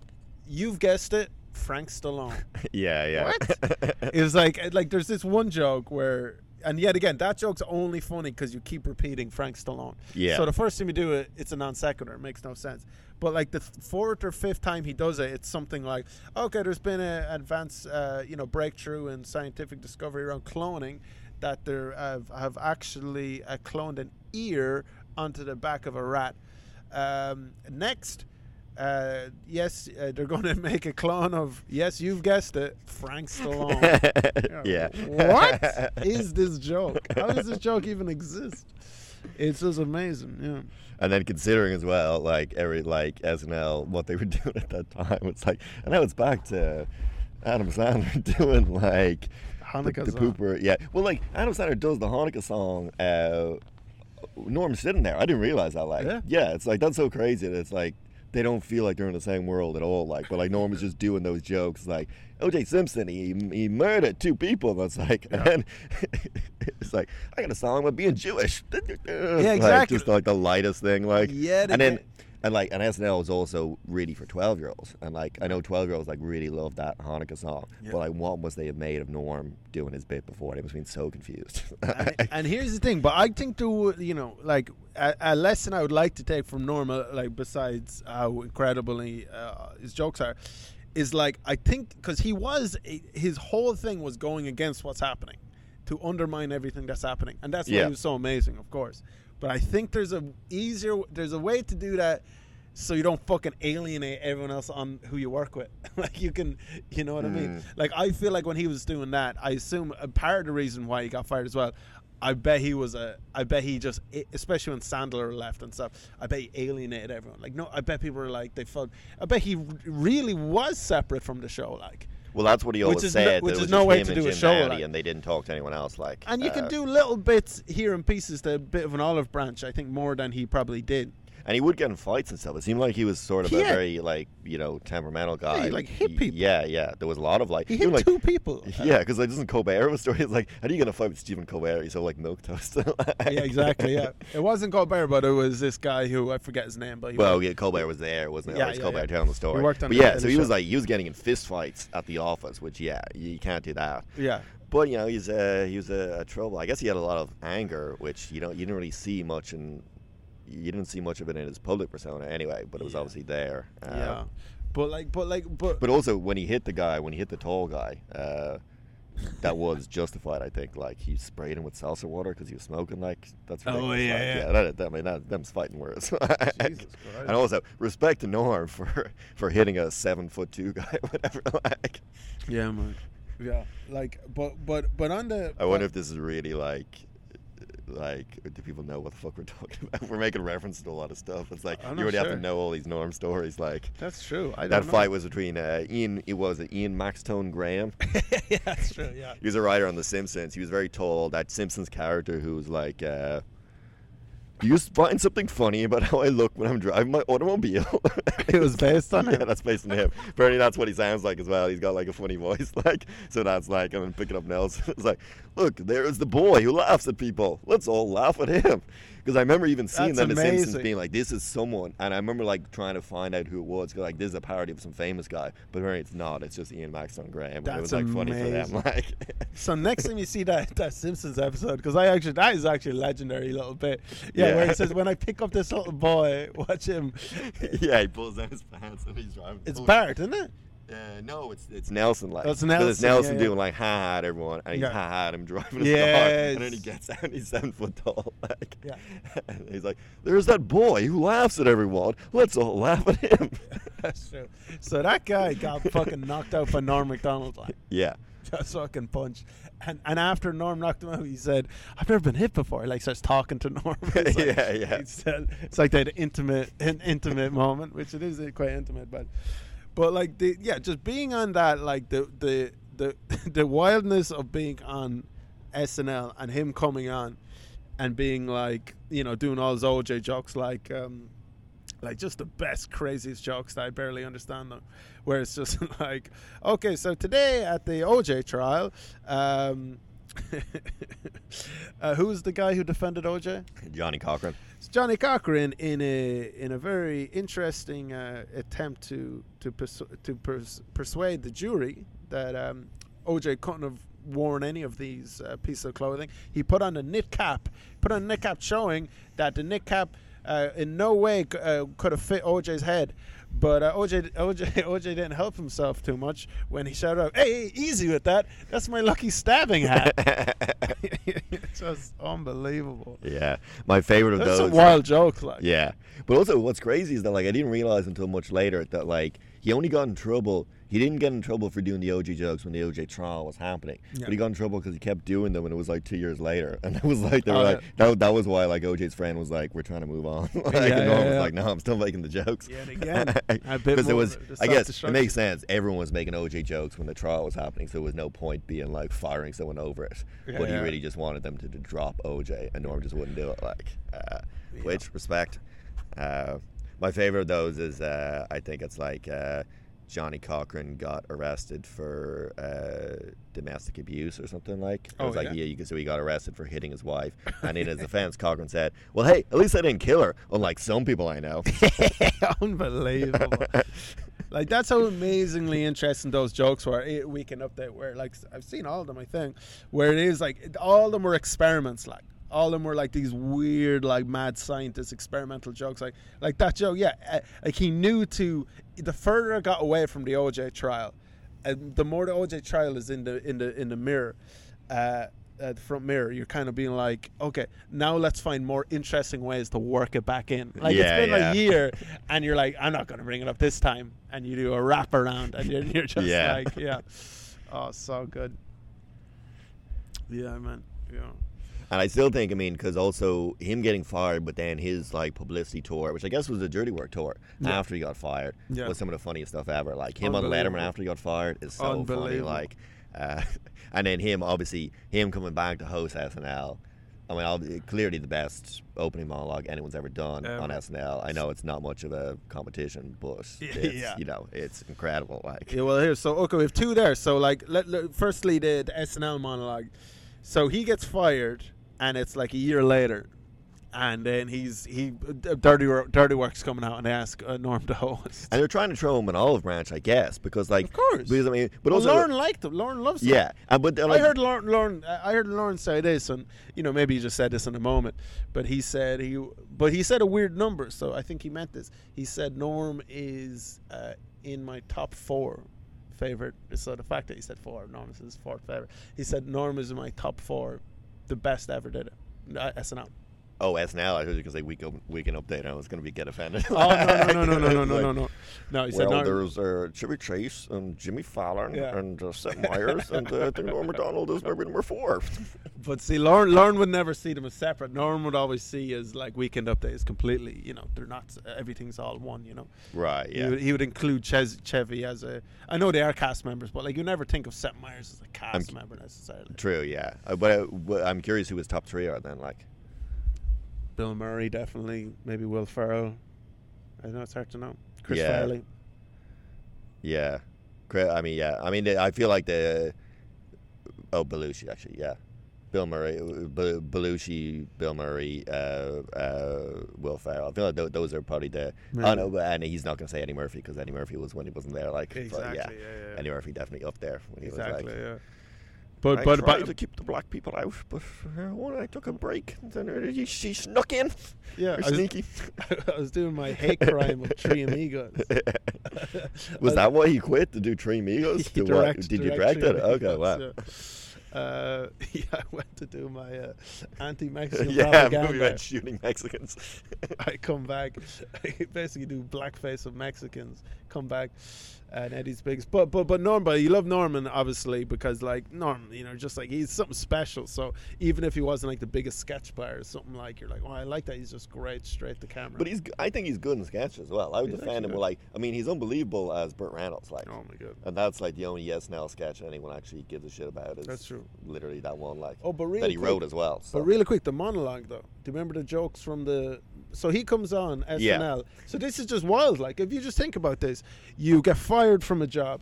"You've guessed it, Frank Stallone."
yeah, yeah.
What? it was like like there's this one joke where and yet again that joke's only funny because you keep repeating Frank Stallone.
Yeah.
So the first time you do it, it's a non sequitur. It makes no sense. But like the fourth or fifth time he does it, it's something like, okay, there's been an advanced, uh, you know, breakthrough in scientific discovery around cloning that there have, have actually uh, cloned an ear onto the back of a rat. Um, next, uh, yes, uh, they're going to make a clone of, yes, you've guessed it, Frank Stallone.
yeah.
What is this joke? How does this joke even exist? It's just amazing. Yeah.
And then considering as well, like every like SNL, what they were doing at that time, it's like, and now it's back to Adam Sandler doing like the, the
song.
pooper. Yeah, well, like Adam Sandler does the Hanukkah song. Uh, Norm's sitting there. I didn't realize that. Like,
Yeah.
yeah. it's like that's so crazy. That it's like they don't feel like they're in the same world at all. Like, but like Norm is just doing those jokes. Like O.J. Simpson, he he murdered two people. And it's like, and it's like I got a song about being Jewish. Yeah,
exactly.
just like the lightest thing. Like,
Yeah,
and then. And like, and SNL is also really for twelve year olds, and like, I know twelve year olds like really love that Hanukkah song,
Yeah.
but like, what was they have made of Norm doing his bit before? They must have been so confused.
and, and here's the thing, but I think to you know like a, a lesson I would like to take from Norma, like besides how incredibly uh, his jokes are, is like I think because he was his whole thing was going against what's happening, to undermine everything that's happening, and that's why
Yeah.
he was so amazing, of course. But I think there's a easier, there's a way to do that. So you don't fucking alienate everyone else on who you work with. like you can, you know what I mean.
Mm.
Like I feel like when he was doing that, I assume a part of the reason why he got fired as well. I bet he was a. I bet he just, especially when Sandler left and stuff. I bet he alienated everyone. Like no, I bet people were like they felt. I bet he really was separate from the show. Like,
well, that's what he
Which
always
no-
said.
which
that it
is
was
no way to
and
do a show like-
and they didn't talk to anyone else. Like,
and you can
uh,
do little bits here and pieces, to a bit of an olive branch. I think more than he probably did.
And he would get in fights and stuff. It seemed like he was sort of a
Yeah.
very like you know temperamental guy.
he, like, hit people.
Yeah, yeah. There was a lot of like
He hit
like
two people.
Yeah, because like doesn't Colbert have a story? It's like, how do you gonna fight with Stephen Colbert? He's so like milk toast.
yeah, exactly. Yeah, it wasn't Colbert, but it was this guy who I forget his name, but he
Well,
was-
yeah, Colbert was there, wasn't it?
Yeah,
or was
yeah,
Colbert
yeah.
telling the story?
He worked on
but yeah, so he was like he was getting in fist fights at the office, which yeah, you can't do that.
yeah,
But you know, he's uh, he was a, a trouble. I guess he had a lot of anger, which you know you didn't really see much, and you didn't see much of it in his public persona anyway. But it was
Yeah.
obviously there. Uh,
yeah. But like, but like, but
But also when he hit the guy, when he hit the tall guy, uh, that was justified. I think like he sprayed him with salsa water because he was smoking. Like that's
Oh,
ridiculous.
yeah,
like,
yeah.
That, that, I mean, that, them's fighting words.
Jesus Christ.
and also respect to Norm for for hitting a seven foot two guy, whatever. Like,
yeah, man. Yeah, like, but but but on the.
I wonder if this is really like. Like, do people know what the fuck we're talking about? We're making reference to a lot of stuff. It's like
I'm
you already have to know all these Norm stories. Like
That's true. I
that
know.
fight was between uh, Ian. It was it Ian Maxtone Graham.
yeah, that's true. Yeah.
He was a writer on The Simpsons. He was very tall. That Simpsons character who was like, uh, "Do you find something funny about how I look when I'm driving my automobile?"
It was based on
yeah,
him.
that's based on him. Apparently, that's what he sounds like as well. He's got like a funny voice, like so. That's like, I'm picking up Nelson. It's like, look, there is the boy who laughs at people. Let's all laugh at him. Because I remember even seeing
That's
them in The Simpsons being like, "This is someone," and I remember like trying to find out who it was. 'cause, like, this is a parody of some famous guy, but apparently it's not. It's just Ian Maxtone Graham. and it was
That's
like funny for them.
amazing.
Like,
So next time you see that that Simpsons episode, because I actually that is actually a legendary little bit. Yeah,
Yeah.
where it says when I pick up this little boy, watch him.
yeah, he pulls down his pants and he's driving.
It's Bart, isn't it?
Uh, no, it's it's Nelson. Like,
it's
'Cause
Nelson,
It's Nelson
yeah, yeah.
doing like ha ha at everyone, and he's
Yeah.
ha ha at him driving his car, and then he gets out and he's seven foot tall. Like,
Yeah.
and he's like, "There's that boy who laughs at everyone. Let's all laugh at him."
That's true. So that guy got fucking knocked out by Norm Macdonald. Like,
yeah,
just fucking punched. And and after Norm knocked him out, he said, "I've never been hit before." He like starts talking to Norm. It's like,
Yeah, yeah.
he said- it's like that intimate, an intimate moment, which it is uh, quite intimate, but but like the yeah, just being on that, like the the the the wildness of being on SNL and him coming on and being like you know doing all his OJ jokes like. um like just the best craziest jokes that I barely understand them. Where it's just like, okay, so today at the OJ trial, um, uh, who's the guy who defended OJ?
Johnnie Cochran.
It's Johnnie Cochran in a in a very interesting uh, attempt to to persu- to pers- persuade the jury that um, OJ couldn't have worn any of these uh, pieces of clothing. He put on a knit cap, put on a knit cap showing that the knit cap uh, in no way c- uh, could have fit OJ's head. But uh, OJ, OJ, OJ didn't help himself too much when he shouted out, "Hey, easy with that! That's my lucky stabbing hat." it's just unbelievable.
yeah, my favorite of
That's
those.
some wild jokes, like.
Yeah, but also what's crazy is that like I didn't realize until much later that like he only got in trouble. He didn't get in trouble for doing the OJ jokes when the OJ trial was happening,
Yeah.
but he got in trouble because he kept doing them, and it was like two years later, and it was like they were
Oh,
like
yeah.
that, that was why like OJ's friend was like, "We're trying to move on." like,
Yeah,
and
yeah,
Norm was like, "No, I'm still making the jokes."
Yet again,
because it was, I guess it makes sense. Everyone was making OJ jokes when the trial was happening, so there was no point being like firing someone over it.
Yeah,
but he
yeah.
really just wanted them to, to drop OJ, and Norm just wouldn't do it. Like, uh,
Yeah.
which respect. Uh, my favorite of those is uh, I think it's like uh, Johnnie Cochran got arrested for uh, domestic abuse or something like. It
Oh,
was like
yeah?
yeah, you can so he got arrested for hitting his wife, and in his defense, Cochran said, "Well, hey, at least I didn't kill her, unlike some people I know."
Unbelievable. like that's how amazingly interesting those jokes were. A weekend update where like I've seen all of them. I think where it is like all of them were experiments. Like all of them were like these weird like mad scientist experimental jokes. Like like that joke. Yeah, uh, like he knew to the further I got away from the OJ trial, and the more the OJ trial is in the in the in the mirror. Uh, uh, the front mirror, you're kind of being like, okay, now let's find more interesting ways to work it back in. Like
Yeah,
it's been
yeah.
a year, and you're like, I'm not going to bring it up this time, and you do a wrap around, and you're, you're just
Yeah.
like, yeah, oh, so good. Yeah, man. Yeah.
And I still think, I mean, because also him getting fired, but then his like publicity tour, which I guess was a dirty work tour
Yeah.
after he got fired,
Yeah.
was some of the funniest stuff ever. Like him on Letterman after he got fired is so funny. Like, uh, and then him obviously him coming back to host SNL. I mean, ob- clearly the best opening monologue anyone's ever done on SNL. I know it's not much of a competition, but
yeah.
you know, it's incredible. Like,
Yeah, well, here, so okay, we have two there. So, like, let, let- firstly, the, the SNL monologue. So he gets fired, and it's like a year later, and then he's he dirty dirty work's coming out, and they ask uh, Norm to host.
and they're trying to throw him an olive branch, I guess, because like,
Of course.
because I mean, but
Well,
also,
Lorne liked him. Lorne loves him.
yeah, and but uh,
I heard Lorne, Lorne. I heard Lorne say this, and you know maybe he just said this in a moment, but he said he, but he said a weird number, so I think he meant this. He said Norm is uh, in my top four favorite. So the fact that he said four, Norm is his fourth favorite. He said Norm is my top four, the best ever did it. Uh, SNL.
Oh, SNL. I heard you can say week weekend update. I was going to be get offended.
Oh no no no no no no no no no. No, he said
Well,
Norm.
there's uh, Chevy Chase and Jimmy Fallon
Yeah.
and uh, Seth Meyers and uh, I think Norm Macdonald is maybe number four.
But see, Lorne, Lorne would never see them as separate. Lorne would always see as like weekend update is completely. You know, they're not. Everything's all one. You know.
right.
He,
Yeah.
would, he would include Ches, Chevy as a. I know they are cast members, but like you never think of Seth Meyers as a cast
I'm-
member necessarily.
True. Yeah. Uh, but, uh, but I'm curious who his top three are then. Like.
Bill Murray definitely, maybe Will Ferrell. I know it's hard to know. Chris
Yeah.
Farley.
Yeah. I mean, yeah. I mean, I feel like the. Oh, Belushi actually. Yeah. Bill Murray, B- Belushi, Bill Murray, uh, uh, Will Ferrell. I feel like th- those are probably the.
Yeah.
Oh no, but- and he's not going to say Eddie Murphy because Eddie Murphy was when he wasn't there. Like,
Exactly.
yeah,
Yeah. yeah,
Eddie Murphy definitely up there when he
Exactly.
was like.
yeah. But
I
but
tried
but
to keep the black people out, but uh, when I took a break, then she, snuck in.
yeah, I was. I was doing my hate crime with Three Amigos.
was that why you quit to do Three Amigos? What?
direct-
Did you
direct
it? Okay, wow.
Yeah. Uh, yeah, I went to do my uh, anti-Mexican
yeah,
propaganda.
movie about shooting Mexicans.
I come back, I basically do blackface of Mexicans. Come back, and Eddie's biggest. But but but Norman, but you love Norman obviously because like Norman, you know, just like he's something special. So even if he wasn't like the biggest sketch player or something like, you're like, oh, I like that. He's just great, straight to camera.
But he's, I think he's good in sketch as well. I would
He's
defend him.
good.
Like, I mean, he's unbelievable as Burt Reynolds. Like,
oh my god,
and that's like the only SNL sketch anyone actually gives a shit about. Is
That's true.
Literally that one, like
Oh, but really
that he
quick-
wrote as well. So.
But really quick, the monologue though. Do you remember the jokes from the? So he comes on SNL.
Yeah.
So this is just wild. Like if you just think about this, you get fired from a job,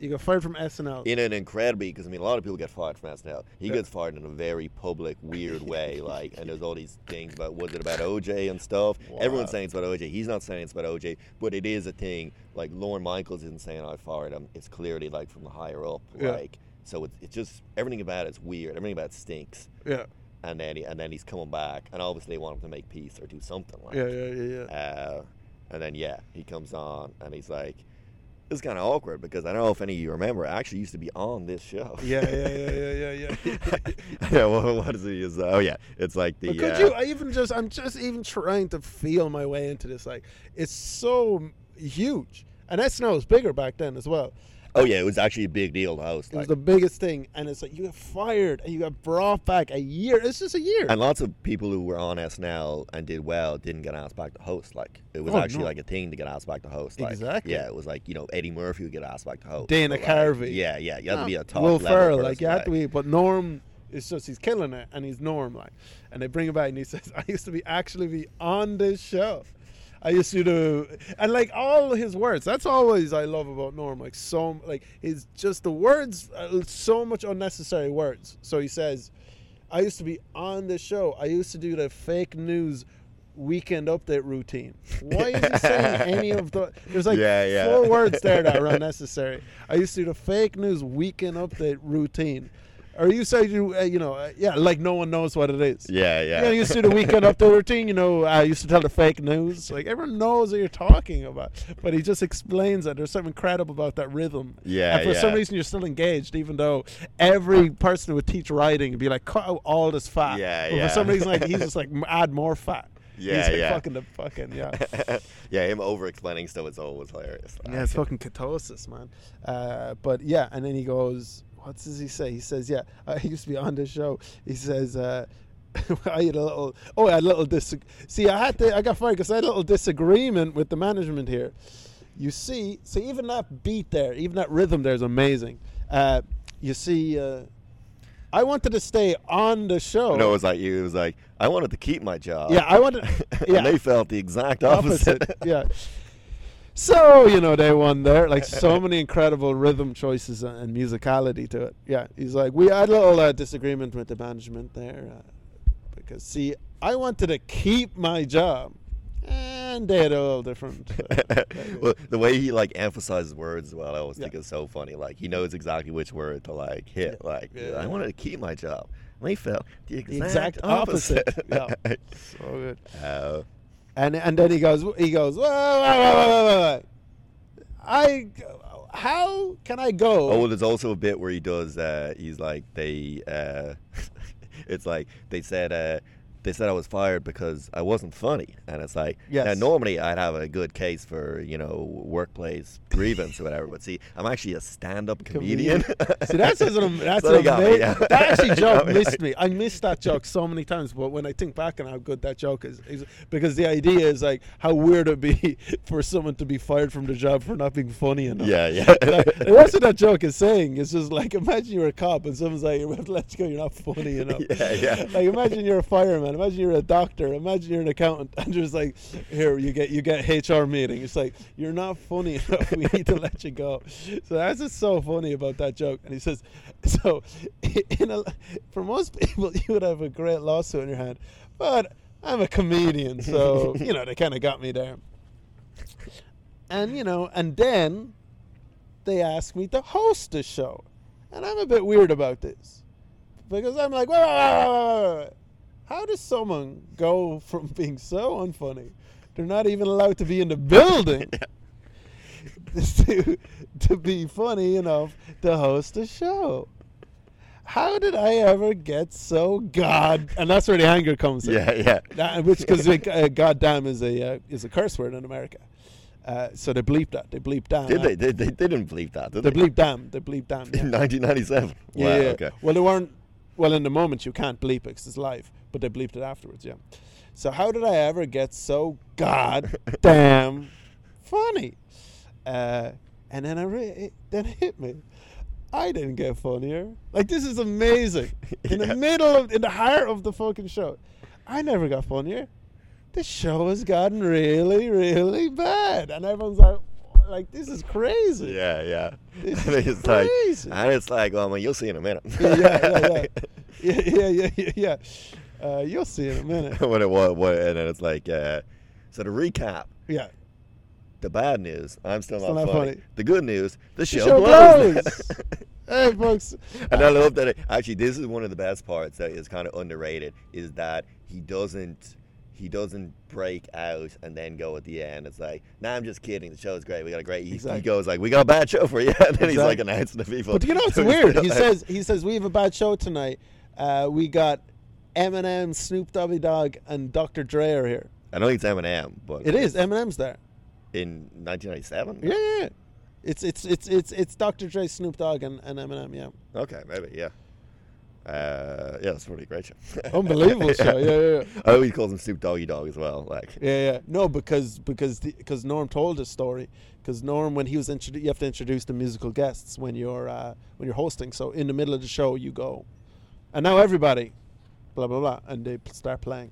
you get fired from SNL.
in an incredibly because I mean a lot of people get fired from SNL. He
Yeah.
gets fired in a very public, weird way. Like, and there's all these things about was it about OJ and stuff. Everyone's saying it's about OJ. He's not saying it's about OJ, but it is a thing. Like Lorne Michaels isn't saying I fired him. It's clearly like from the higher up.
Yeah.
Like, so it's, it's just everything about it's weird. Everything about it stinks.
yeah.
And then he, and then he's coming back, and obviously they want him to make peace or do something like.
Yeah. Yeah. Yeah. Yeah.
Uh, and then yeah, he comes on and he's like, "It's kind of awkward because I don't know if any of you remember. I actually used to be on this show."
Yeah, yeah, yeah, yeah, yeah, yeah.
yeah, well, what is it? Is oh yeah, it's like the
But could
uh,
you? I even just, I'm just even trying to feel my way into this. Like, it's so huge, and SNL was bigger back then as well.
Oh yeah, it was actually a big deal to host.
It was the biggest thing, and it's like you get fired and you got brought back a year. It's just a year.
and lots of people who were on SNL and did well didn't get asked back to host. Like it was
Oh,
actually
no.
like a thing to get asked back to host. Like,
Exactly.
Yeah, it was like you know Eddie Murphy would get asked back to host.
Dana
like,
Carvey.
Yeah, yeah, you had to be ah, a top
Will
level
Ferrell,
person,
like you have to be. But Norm, it's just he's killing it, and he's Norm, like, and they bring him back, and he says, "I used to be actually be on this show." I used to do, and like all his words. That's always I love about Norm. Like so, like his just the words, uh, so much unnecessary words. So he says, "I used to be on this show. I used to do the fake news." Weekend update routine. Why is he saying any of the? There's like
Yeah, yeah.
four words there that are unnecessary. I used to do the fake news weekend update routine. Or you say you, uh, you know, uh, yeah, like no one knows what it is.
Yeah, yeah.
Yeah, I used to do the weekend update routine. You know, I used to tell the fake news. Like everyone knows what you're talking about, but he just explains that there's something incredible about that rhythm.
Yeah,
and for some reason you're still engaged, even though every person who would teach writing would be like, cut out all this fat.
Yeah,
but
yeah.
For some reason, like he's just like add more fat.
Yeah,
he's like,
yeah.
Fucking the fucking yeah.
yeah, him over explaining stuff is always hilarious.
Yeah, it's fucking ketosis, man. Uh, but yeah, and then he goes, what does he say? He says, yeah, I used to be on the show. He says, uh, I had a little, oh, I had a little dis. See, I had to, I got fired because I had a little disagreement with the management here. You see, so even that beat there, even that rhythm there is amazing. Uh, you see, uh, I wanted to stay on the show.
No, it was like you. it was like I wanted to keep my job.
Yeah, I wanted- yeah.
and they felt the exact opposite.
yeah. So you know they won there, like so many incredible rhythm choices and, musicality to it. Yeah, he's like we had a little uh, disagreement with the management there uh, because see, I wanted to keep my job, and they had a little different. uh,
well, the way he like emphasizes words as well, I always think
Yeah.
is so funny. Like he knows exactly which word to like hit. Like
Yeah.
I wanted to keep my job. And they felt the exact,
exact opposite. Yeah. so good. And and then he goes he goes whoa, whoa, whoa. I how can I go?
oh, well, there's also a bit where he does. Uh, he's like they. Uh, it's like they said. Uh, they said I was fired because I wasn't funny, and it's like,
Yes.
now normally I'd have a good case for you know workplace grievance or whatever, but see, I'm actually a stand-up comedian.
See, that's that's, an, that's
So
an
me, yeah.
that actually joke missed me. I missed that joke so many times, but when I think back on how good that joke is, is because the idea is like how weird it'd be for someone to be fired from the job for not being funny enough.
yeah, yeah.
Like, that's what that joke is saying. It's just like imagine you're a cop and someone's like, "We have to let you go. You're not funny enough."
Yeah, yeah.
Like imagine you're a fireman man. Imagine you're a doctor. Imagine you're an accountant, and just like, here you get you get HR meeting. It's like you're not funny enough. We need to let you go. So that's just so funny about that joke. And he says, so in a, for most people, you would have a great lawsuit in your hand, but I'm a comedian, so you know they kind of got me there. And you know, and then they asked me to host the show, and I'm a bit weird about this because I'm like, wait. How does someone go from being so unfunny? They're not even allowed to be in the building to, to be funny enough to host a show. How did I ever get so god? And that's where the anger comes in.
Yeah, yeah.
That- which because uh, goddamn is a uh, is a curse word in America. Uh, so they bleep that. They bleep damn.
Did they? They, they, they didn't believe that, did
They
they?
bleep damn. They bleep damn. yeah.
In 1997.
Yeah,
Wow,
yeah.
okay.
Well, they weren't. Well, in the moment you can't bleep it because it's live, but they bleeped it afterwards. Yeah. So how did I ever get so goddamn funny? Uh, and then I re- it, then it hit me. I didn't get funnier. Like this is amazing. In
Yeah.
the middle of, in the heart of the fucking show, I never got funnier. The show has gotten really, really bad, and everyone's like, like this is crazy.
Yeah, yeah.
This
And it's like, and it's like, well, I mean, you'll see in a minute.
yeah, yeah, yeah, yeah, yeah, yeah, yeah. Uh, you'll see in a minute.
what it was, what, and then it's like, uh, so to recap,
Yeah,
the bad news, I'm still,
Still
not,
not
funny.
funny.
The good news, the show,
show
blows.
blows. hey, folks.
and I love that. It, actually, this is one of the best parts that is kind of underrated. Is that he doesn't he doesn't break out and then go at the end. It's like, nah, I'm just kidding. The show's great. We got a great. He, he goes like, we got a bad show for you, and then he's like
Exactly.
announcing to people.
But you know
it's
weird? He
like-
says he says we have a bad show tonight. Uh, we got Eminem, Snoop Doggy Dogg, and Dr. Dre are here.
I know it's Eminem, but
It is Eminem's there.
in 1997.
Yeah, yeah. yeah. It's it's it's it's it's Dr. Dre, Snoop Dogg, and, and Eminem. Yeah,
Okay, maybe yeah. Uh, yeah, that's really great show.
unbelievable show. Yeah, yeah, yeah.
I always call him Snoop Doggy Dogg as well. Like,
Yeah, yeah. No, because because because Norm told his story. Because Norm, when he was introduced, you have to introduce the musical guests when you're uh, when you're hosting. So in the middle of the show, you go, and now everybody, blah blah blah, and they start playing.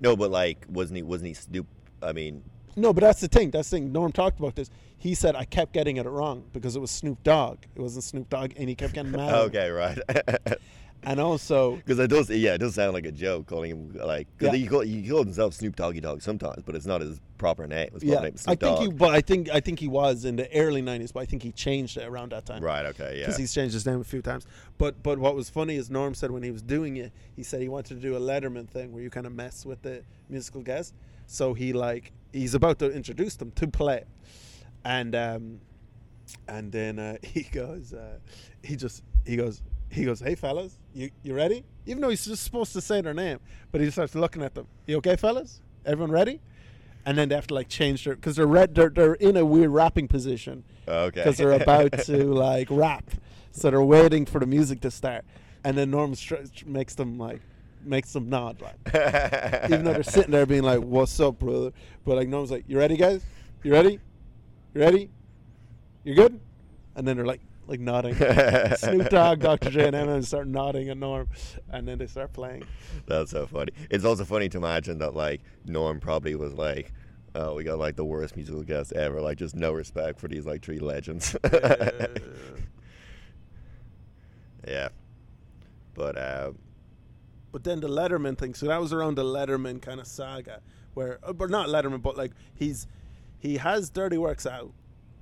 no, but like, wasn't he? Wasn't he Snoop? I mean,
No, but that's the thing. That's the thing. Norm talked about this. He said I kept getting it wrong because it was Snoop Dogg. It wasn't Snoop Dogg, and he kept getting mad.
okay, right.
And also,
Because it does, yeah, it does sound like a joke calling him like. Because
Yeah.
he, call, he calls himself Snoop Doggy Dogg sometimes, but it's not his proper name. His proper
yeah,
name
I think he. But I think I think he was in the early '90s, but I think he changed it around that time.
Right. Okay. Yeah.
because he's changed his name a few times. But but what was funny is Norm said when he was doing it, he said he wanted to do a Letterman thing where you kind of mess with the musical guest. So he like he's about to introduce them to play, and um, and then uh, he goes uh, he just he goes he goes hey fellas you you ready? Even though he's just supposed to say their name, but he starts looking at them. You okay, fellas? Everyone ready? And then they have to like change their because they're red. They're, they're in a weird rapping position
okay.
because they're about to like rap, so they're waiting for the music to start, and then Norm makes them like makes them nod, like even though they're sitting there being like, "What's up, brother?" But like Norm's like, "You ready, guys? You ready? You ready? You good?" And then they're like like nodding. Snoop Dogg, Dr. Dre, and Eminem start nodding at Norm, and then they start playing.
That's so funny. It's also funny to imagine that like Norm probably was like, "Oh, we got like the worst musical guest ever. Like, just no respect for these like three legends." yeah. But uh,
But then the Letterman thing. So that was around the Letterman kind of saga, where, uh, but not Letterman, but like he's he has Dirty Works out,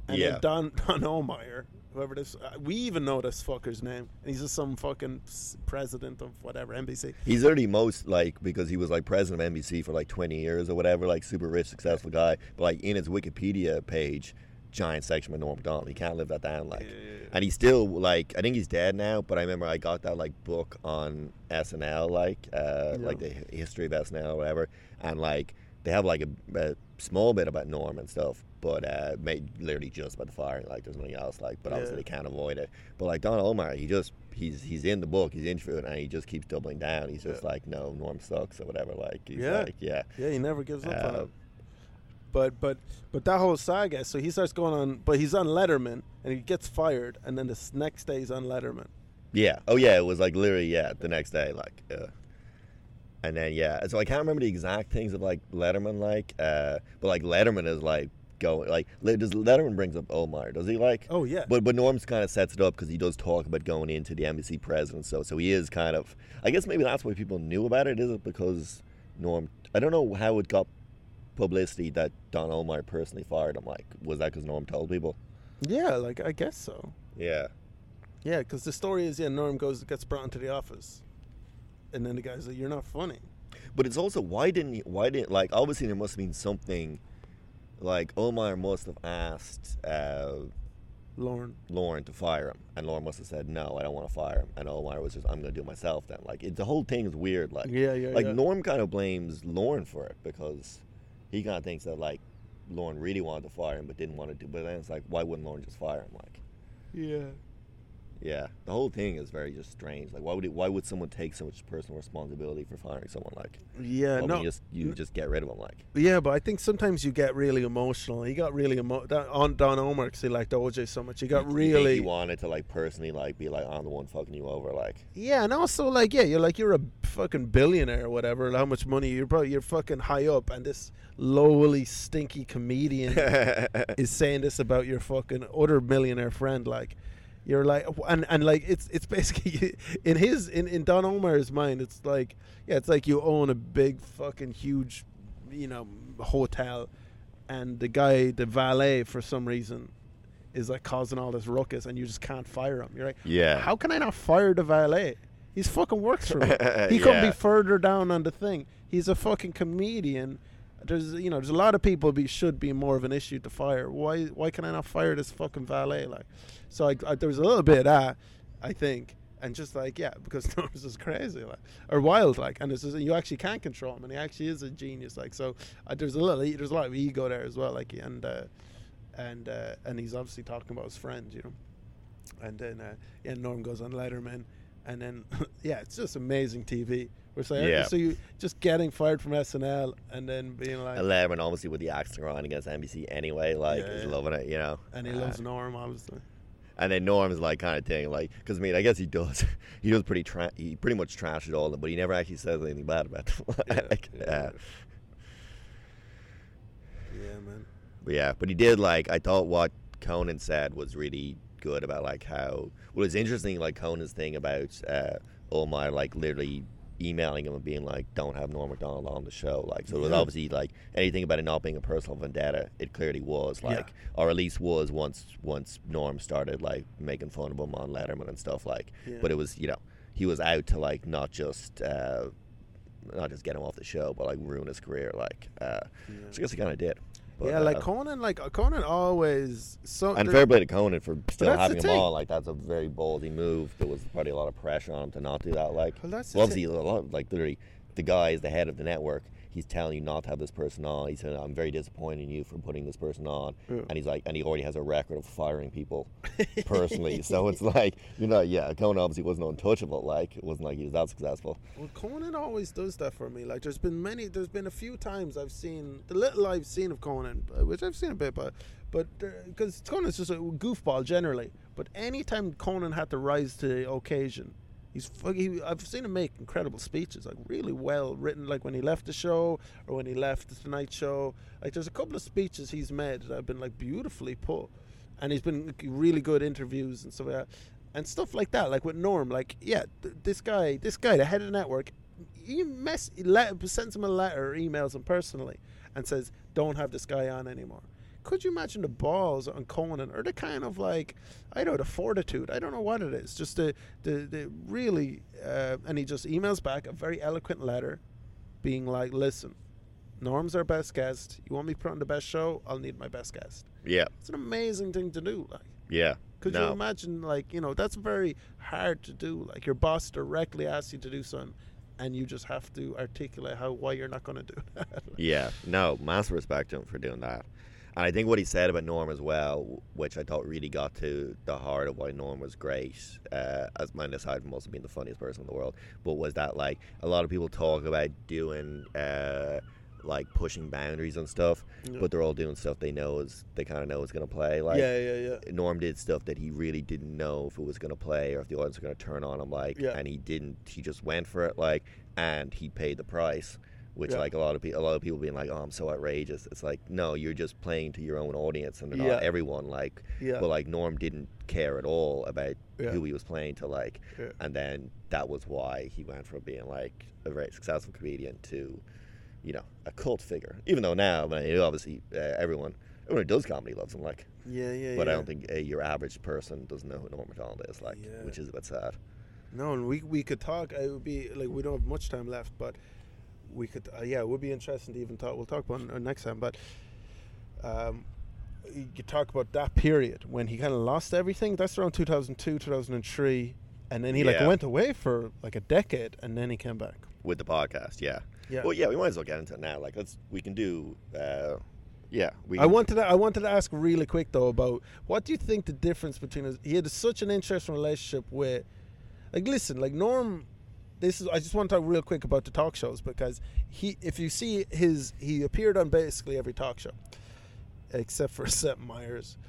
and
Yeah.
then Don Don Ohlmeyer, whoever this, uh, we even know this fucker's name, and he's just some fucking president of whatever NBC.
he's already most like because he was like president of NBC for like 20 years or whatever, like super rich, successful guy. But like in his Wikipedia page, giant section with Norm Macdonald. He can't live that down. Like, and he's still like I think he's dead now. But I remember I got that like book on SNL, like uh,
Yeah.
like the history of SNL or whatever, and like they have like a, a small bit about Norm and stuff. But uh, made literally just by the firing. Like there's nothing else. Like, but obviously
Yeah.
they can't avoid it. But like Don Ohlmeyer, he just he's he's in the book. He's interviewed and he just keeps doubling down. He's just
Yeah.
like, no, Norm sucks or whatever. Like he's
Yeah.
like, yeah,
Yeah, he never gives up on
Uh,
it. But but but that whole saga. So he starts going on, but he's on Letterman, and he gets fired, and then the next day he's on Letterman.
yeah. Oh yeah, it was like literally yeah. The next day, like, uh, And then yeah, so I can't remember the exact things of like Letterman like, uh, but like Letterman is like going like does Letterman brings up Ohlmeyer? Does he like?
Oh yeah.
But but Norm's kind of sets it up because he does talk about going into the NBC president. So so he is kind of. I guess maybe that's why people knew about it. Is it because Norm? I don't know how it got publicity that Don Ohlmeyer personally fired him. Like was that because Norm told people?
yeah, like I guess so.
Yeah.
Yeah, because the story is yeah, Norm goes gets brought into the office, and then the guy's like, "You're not funny."
But it's also why didn't he, why didn't like obviously there must have been something like Ohlmeyer must have asked uh,
Lorne.
Lorne to fire him, and Lorne must have said no, I don't want to fire him, and Ohlmeyer was just I'm gonna do it myself then. Like it, the whole thing is weird. Like
Yeah, yeah,
like
yeah.
Norm kind of blames Lorne for it because he kind of thinks that like Lorne really wanted to fire him but didn't want to do. But then it's like why wouldn't Lorne just fire him? Like
Yeah.
Yeah, the whole thing is very just strange. Like why would it, why would someone take so much personal responsibility for firing someone? Like
Yeah, no.
you just you mm. just get rid of them. Like
Yeah, but I think sometimes you get really emotional. He got really emo- that, on Don Ohlmeyer because he liked OJ so much. He got
You
really
he wanted to like personally like be like I'm the one fucking you over like
yeah, and also like yeah, you're like you're a fucking billionaire or whatever. How much money you're probably you're fucking high up, and this lowly stinky comedian is saying this about your fucking other millionaire friend. Like you're like and and like it's it's basically in his in in Don Ohlmeyer's mind, it's like yeah, it's like you own a big fucking huge, you know, hotel, and the guy, the valet, for some reason. Is like causing all this ruckus, and you just can't fire him. You're like,
yeah
how can I not fire the valet? He's fucking works for me. He couldn't be further down on the thing. He's a fucking comedian. There's you know there's a lot of people be should be more of an issue to fire. Why why can I not fire this fucking valet? Like, so I, I, there was a little bit of that, I think, and just like yeah, because Norm's is crazy like or wild like, and it's you actually can't control him, and he actually is a genius like. So uh, there's a little there's a lot of ego there as well like and uh, and uh, and he's obviously talking about his friends, you know. And then uh, yeah, Norm goes on Letterman, and then yeah, it's just amazing TV. We're saying
Yeah.
so you just getting fired from SNL and then being like,
Eleven obviously with the axe to grind against NBC anyway like
Yeah,
is
yeah.
loving it you know
and he
Uh,
loves Norm obviously.
and then Norm's like kind of thing like because I mean I guess he does he does pretty tra- he pretty much trashes all of them but he never actually says anything bad about them like,
yeah.
yeah.
Yeah, man.
But yeah, but he did like I thought what Conan said was really good about like how well it's interesting like Conan's thing about uh Ohlmeyer like literally emailing him and being like don't have Norm Macdonald on the show like so it was obviously like anything about it not being a personal vendetta it clearly was
Yeah.
like or at least was once once Norm started like making fun of him on Letterman and stuff like
Yeah.
but it was you know he was out to like not just uh not just get him off the show but like ruin his career like uh
Yeah.
so I guess he kind of did But,
yeah, like
uh,
Conan, like Conan always so.
and fair play to Conan for still having him on. Like that's a very ballsy move. There was probably a lot of pressure on him to not do that. Like,
Well, that's the
well, obviously, a lot, like literally, the guy is the head of the network. He's telling you not to have this person on. He said, "I'm very disappointed in you for putting this person on."
Yeah.
And he's like, and he already has a record of firing people personally. so it's like, you know, yeah, Conan obviously wasn't untouchable. Like it wasn't like he was that successful.
Well, Conan always does that for me. Like, there's been many, there's been a few times I've seen the little I've seen of Conan, uh, which I've seen a bit, but but because Conan's just a goofball generally. But anytime Conan had to rise to the occasion, he's he, I've seen him make incredible speeches, like really well written. Like when he left the show or when he left the Tonight Show. Like there's a couple of speeches he's made that have been like beautifully put, and he's been really good interviews and stuff like that. And stuff like that, like with Norm, like yeah, th- this guy, this guy, the head of the network, he mess, he let, sends him a letter, emails him personally, and says, "Don't have this guy on anymore." Could you imagine the balls on Conan, or the kind of like, I don't know, the fortitude? I don't know what it is. Just the the, the really, uh, and he just emails back a very eloquent letter, being like, "Listen, Norm's our best guest. You want me to put on the best show? I'll need my best guest."
Yeah,
It's an amazing thing to do. Like,
yeah.
could
no.
you imagine, like, you know, that's very hard to do. Like, your boss directly asks you to do something, and you just have to articulate how why you're not going to do that.
Yeah, no, massive respect to him for doing that. And I think what he said about Norm as well, which I thought really got to the heart of why Norm was great, uh, as mine aside from also being the funniest person in the world, but was that like a lot of people talk about doing uh, like pushing boundaries and stuff,
Yeah.
but they're all doing stuff they know is they kind of know is gonna play. Like
yeah, yeah, yeah.
Norm did stuff that he really didn't know if it was gonna play or if the audience were gonna turn on him. Like,
Yeah.
and he didn't. He just went for it. Like, and he paid the price. Which
Yeah.
like a lot of people, a lot of people being like, "Oh, I'm so outrageous." It's like, no, you're just playing to your own audience, and they're
Yeah.
not everyone. Like,
Yeah.
but like Norm didn't care at all about
Yeah.
who he was playing to. Like, and then that was why he went from being like a very successful comedian to, you know, a cult figure. Even though now, I mean, obviously, uh, everyone everyone who does comedy loves him. Like,
Yeah, yeah,
but. I don't think uh, your average person doesn't know who Norm Macdonald is. Like,
Yeah.
which is a bit sad.
No, and we we could talk. It would be like we don't have much time left, but we could. Uh, yeah, it would be interesting to even talk. We'll talk about it next time, but um, you could talk about that period when he kind of lost everything. That's around 2002, 2003, and then he like went away for like a decade, and then he came back.
with the podcast. Yeah.
Yeah.
Well, yeah, we might as well get into it now. Like, let's we can do. Uh, yeah, we.
I wanted to, I wanted to ask really quick though about what do you think the difference between his, he had such an interesting relationship with like listen like Norm this is I just want to talk real quick about the talk shows because he if you see his he appeared on basically every talk show except for Seth Meyers.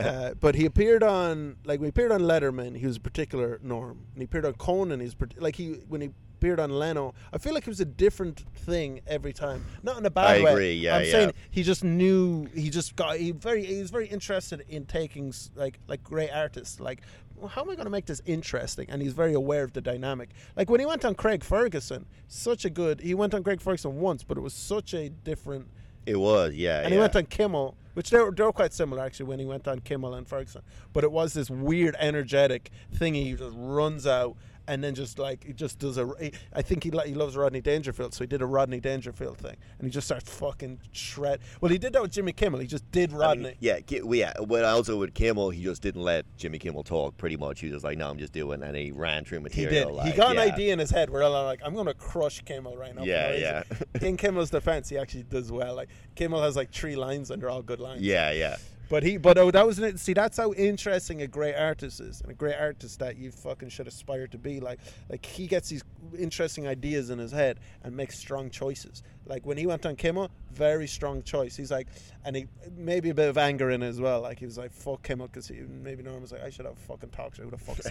Uh, but he appeared on like when he appeared on Letterman he was a particular Norm. And he appeared on Conan he's like he when he appeared on Leno I feel like it was a different thing every time. Not in a bad
I
way.
agree, yeah,
I'm
yeah.
saying he just knew he just got he very he was very interested in taking like like great artists like well, how am I going to make this interesting and he's very aware of the dynamic like when he went on Craig Ferguson such a good he went on Craig Ferguson once but it was such a different
it was, yeah.
and
yeah.
he went on Kimmel which they were, they were quite similar actually when he went on Kimmel and Ferguson but it was this weird energetic thing he just runs out and then just like he just does a he- I think he he loves Rodney Dangerfield so he did a Rodney Dangerfield thing and he just starts fucking shred well he did that with Jimmy Kimmel he just did
I
Rodney
mean, yeah, well, yeah. But also with Kimmel, he just didn't let Jimmy Kimmel talk. Pretty much, he was just like, "No, I'm just doing," and he ran through material.
he did.
Like,
he got an idea in his head where I'm like, I'm gonna crush Kimmel right now.
Yeah, yeah.
in Kimmel's defense, he actually does well. Like Kimmel has like three lines and they're all good lines.
Yeah, yeah.
But he, but oh, that was an, see, that's how interesting a great artist is, and a great artist that you fucking should aspire to be. Like, like he gets these interesting ideas in his head and makes strong choices. Like when he went on Kimmel, very strong choice. He's like, and he maybe a bit of anger in it as well. Like he was like, "Fuck Kimmel," because he maybe Norm was like, "I should have fucking talk show." Who the fuck is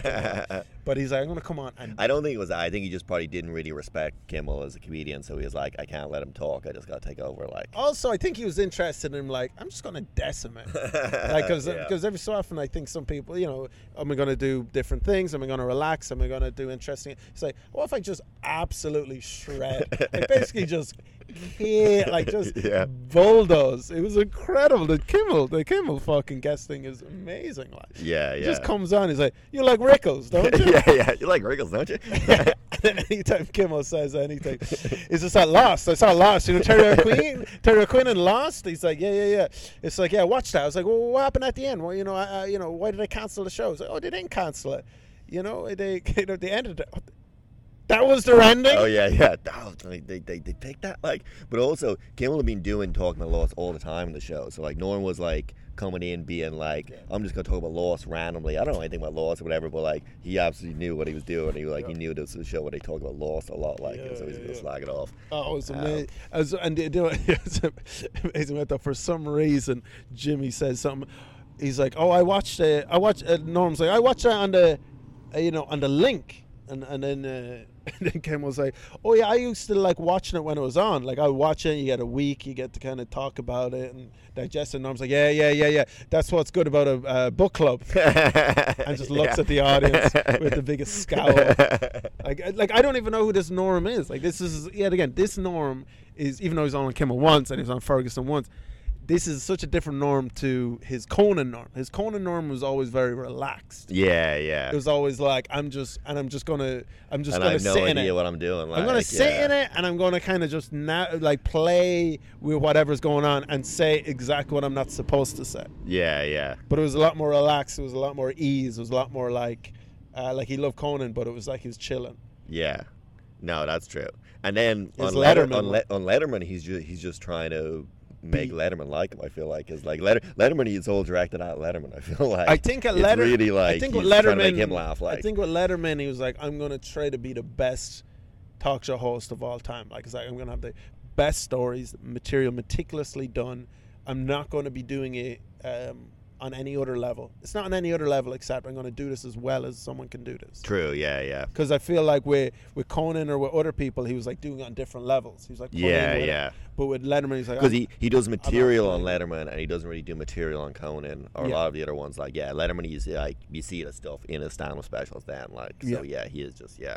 but he's like, "I'm gonna come on and
I don't think it was that. I think he just probably didn't really respect Kimmel as a comedian, so he was like, "I can't let him talk. I just got to take over." Like,
Also, I think he was interested in like I'm just going to decimate, like because
Yeah.
every so often I think some people, you know, am I going to do different things? Am I going to relax? Am I going to do interesting? It's like, what if I just absolutely shred, like basically just hit, like just
Yeah.
bulldoze? It was incredible. The Kimmel, the Kimmel fucking guest thing is amazing. Like,
yeah,
he
yeah.
just comes on. He's like, you like Rickles, don't you?
yeah, yeah. You like Rickles, don't you?
Anytime Kimmel says anything, it's just that Lost. I saw Lost. You know, Terry O'Quinn, Terry O'Quinn and Lost. He's like, yeah, yeah, yeah. It's like, yeah, watch that. I was like, well, what happened at the end? Well, you know, I, I, you know, why did they cancel the show? Like, oh, they didn't cancel it. You know, they, you know, they ended it. That was their ending.
Oh yeah, yeah. Oh, they, they, they, they picked that like, but also Kimmel had been doing talking about Lost all the time in the show. So like, Norm was like coming in being like, I'm just gonna talk about Lost randomly. I don't know anything about Lost or whatever, but like he absolutely knew what he was doing. He like he knew this was a show where they talk about Lost a lot, like, and so he's gonna slag it off.
Oh, it was
Um,
amazing. I was, and you know, it amazing that. For some reason, Jimmy says something. He's like, "Oh, I watched. Uh, I watched." Uh, Norm's like, "I watched that on the, uh, you know, on the link." And and then uh, and then Kim was like, "Oh yeah, I used to like watching it when it was on. Like I would watch it. You get a week. You get to kind of talk about it and digest it." And Norm's like, "Yeah, yeah, yeah, yeah. That's what's good about a uh, book club."
and
just looks at the audience with the biggest scowl. Like, I- like I don't even know who this Norm is. Like, this is yet again, this Norm is even though he's on Kimmel once and he's on Ferguson once. This is such a different norm to his Conan norm. His Conan norm was always very relaxed.
Yeah, yeah.
It was always like I'm just and I'm just gonna I'm just
and I
gonna
have no
sit in
idea
it.
what I'm doing. Like,
I'm gonna sit in it and I'm gonna kind of just now like play with whatever's going on and say exactly what I'm not supposed to say.
Yeah, yeah.
But it was a lot more relaxed. It was a lot more ease. It was a lot more like, uh, like he loved Conan, but it was like he was chilling.
Yeah, no, that's true. And then
His
on Letter,
Letterman
on. Le- on Letterman, he's just he's just trying to make
Be-
Letterman like him. I feel like is like Letter, Letterman. He's all directed at Letterman. I feel like
I think at
it's
Letter,
really like
I think with Letterman,
make him laugh. Like
I think with Letterman, he was like, I'm gonna try to be the best talk show host of all time. Like, it's like I'm gonna have the best stories, material meticulously done. I'm not going to be doing it um, on any other level. It's not on any other level except I'm going to do this as well as someone can do this.
True. Yeah. Yeah.
Because I feel like with with Conan or with other people, he was like doing it on different levels. He was like
Yeah.
with it.
Yeah.
But with Letterman, he's like
Because
"Oh,
he, he does material on. Letterman and he doesn't really do material on Conan or a lot of the other ones. Like yeah, Letterman he's like you see the stuff in his stand-up specials then like so yeah, he is just yeah.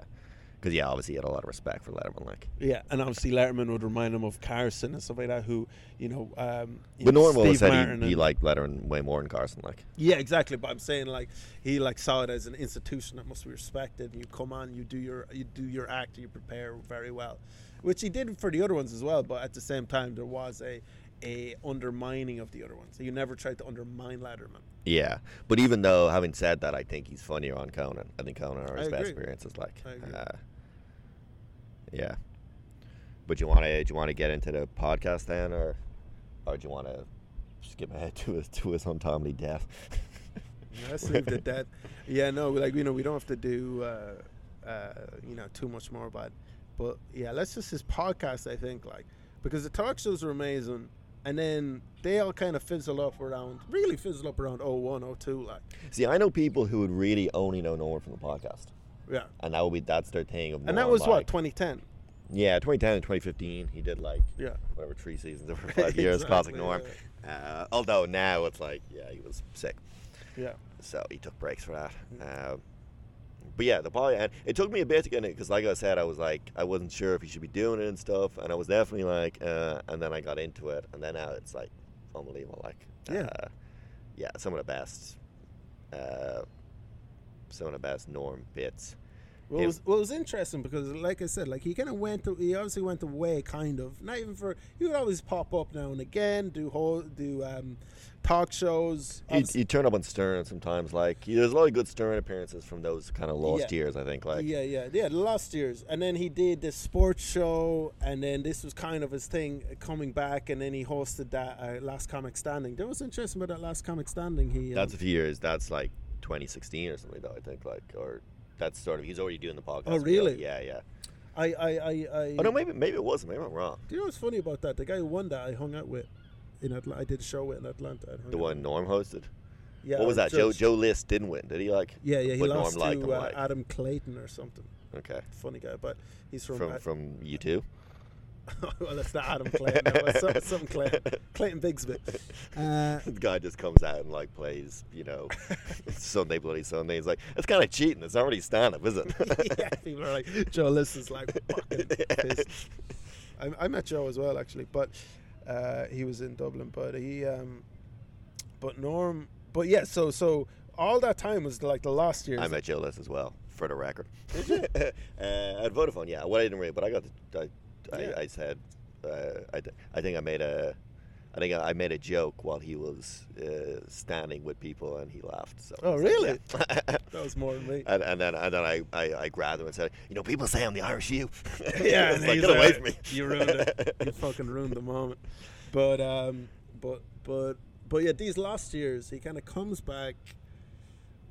Because yeah, obviously he had a lot of respect for Letterman like.
Yeah, and obviously Letterman would remind him of Carson and stuff like that. Who you know, um, you
But
know,
Norm always
Steve
said
Martin
he, he liked Letterman way more than Carson like.
Yeah, exactly. But I'm saying like he like saw it as an institution that must be respected. And You come on, you do your you do your act, you prepare very well, which he did for the other ones as well. But at the same time, there was a a undermining of the other ones. You never tried to undermine Letterman.
Yeah, but even though having said that, I think he's funnier on Conan. I think Conan are his best experiences. Like, uh, yeah. But you want to do you want to get into the podcast then, or or do you want to skip ahead to his to his untimely death?
Yeah, Let's leave the dead. Yeah, no, like you know, we don't have to do uh, uh, you know too much more about. It. But yeah, let's just his podcast. I think like because the talk shows are amazing, and then they all kind of fizzle up around, really fizzle up around 01, 02, like
See, I know people who would really only know Norm from the podcast,
yeah.
and that would be that's their thing of.
And that was what 2010.
Yeah, 2010 and 2015, he did like
Yeah.
whatever three seasons over five years, classic
Exactly,
Norm. Uh, although now it's like, yeah, he was sick.
Yeah.
so he took breaks for that. Um, but yeah, the poly, and it took me a bit to get it because, like I said, I was like, I wasn't sure if he should be doing it and stuff, and I was definitely like, uh, and then I got into it, and then now it's like unbelievable. Like,
Yeah.
uh, yeah, some of the best, uh, some of the best Norm bits.
Well, it was, well, it was interesting because, like I said, like he kind of went, to, he obviously went away, kind of. Not even for he would always pop up now and again, do whole, do um, talk shows.
He'd, he'd turn up on Stern sometimes. Like, he, there's a lot of good Stern appearances from those kind of lost
Yeah.
years. I think. Like,
yeah, yeah, yeah. The last years, and then he did the sports show, and then this was kind of his thing uh, coming back, and then he hosted that uh, Last Comic Standing. That was interesting about that Last Comic Standing. He um,
that's a few years. That's like 2016 or something, though. I think. Like, or that's sort of he's already doing the podcast.
Oh, really?
Yeah, yeah.
I, I, I, I.
Oh no, maybe maybe it wasn't. Maybe I'm wrong.
Do you know what's funny about that? The guy who won that, I hung out with. In Atlanta, I did a show with in Atlanta. I
The one Norm hosted.
Yeah,
what was that? Joe Joe List didn't win, did he? Like
Yeah, yeah, he
but Norm
lost to uh,
like.
Adam Clayton or something.
okay
Funny guy, but he's from.
from from U2.
well, that's not Adam Clayton. That some, some Clayton. Clayton Bigsby. Uh,
the guy just comes out and like plays, you know, Sunday Bloody Sunday. He's like, it's kind of cheating. It's not really stand up, is it?
yeah, people are like, Joe List is like fucking pissed. I, I met Joe as well, actually, but uh, he was in Dublin. But he, um, but Norm, but yeah, so so all that time was like the last year.
I met Joe List as well, for the record. uh, at Vodafone, yeah. Well, I didn't really, but I got the. I, I,
Yeah.
I said, uh, I, th- I think I made a. I think I made a joke while he was uh, standing with people, and he laughed. So
Oh,
I was like,
really?
yeah.
that was more than me.
and, and then and then I, I, I grabbed him and said, you know, people say I'm the Irish you.
yeah,
like,
he's
get away from me.
You ruined it. You fucking ruined the moment. But um, but but but yeah, these last years he kind of comes back,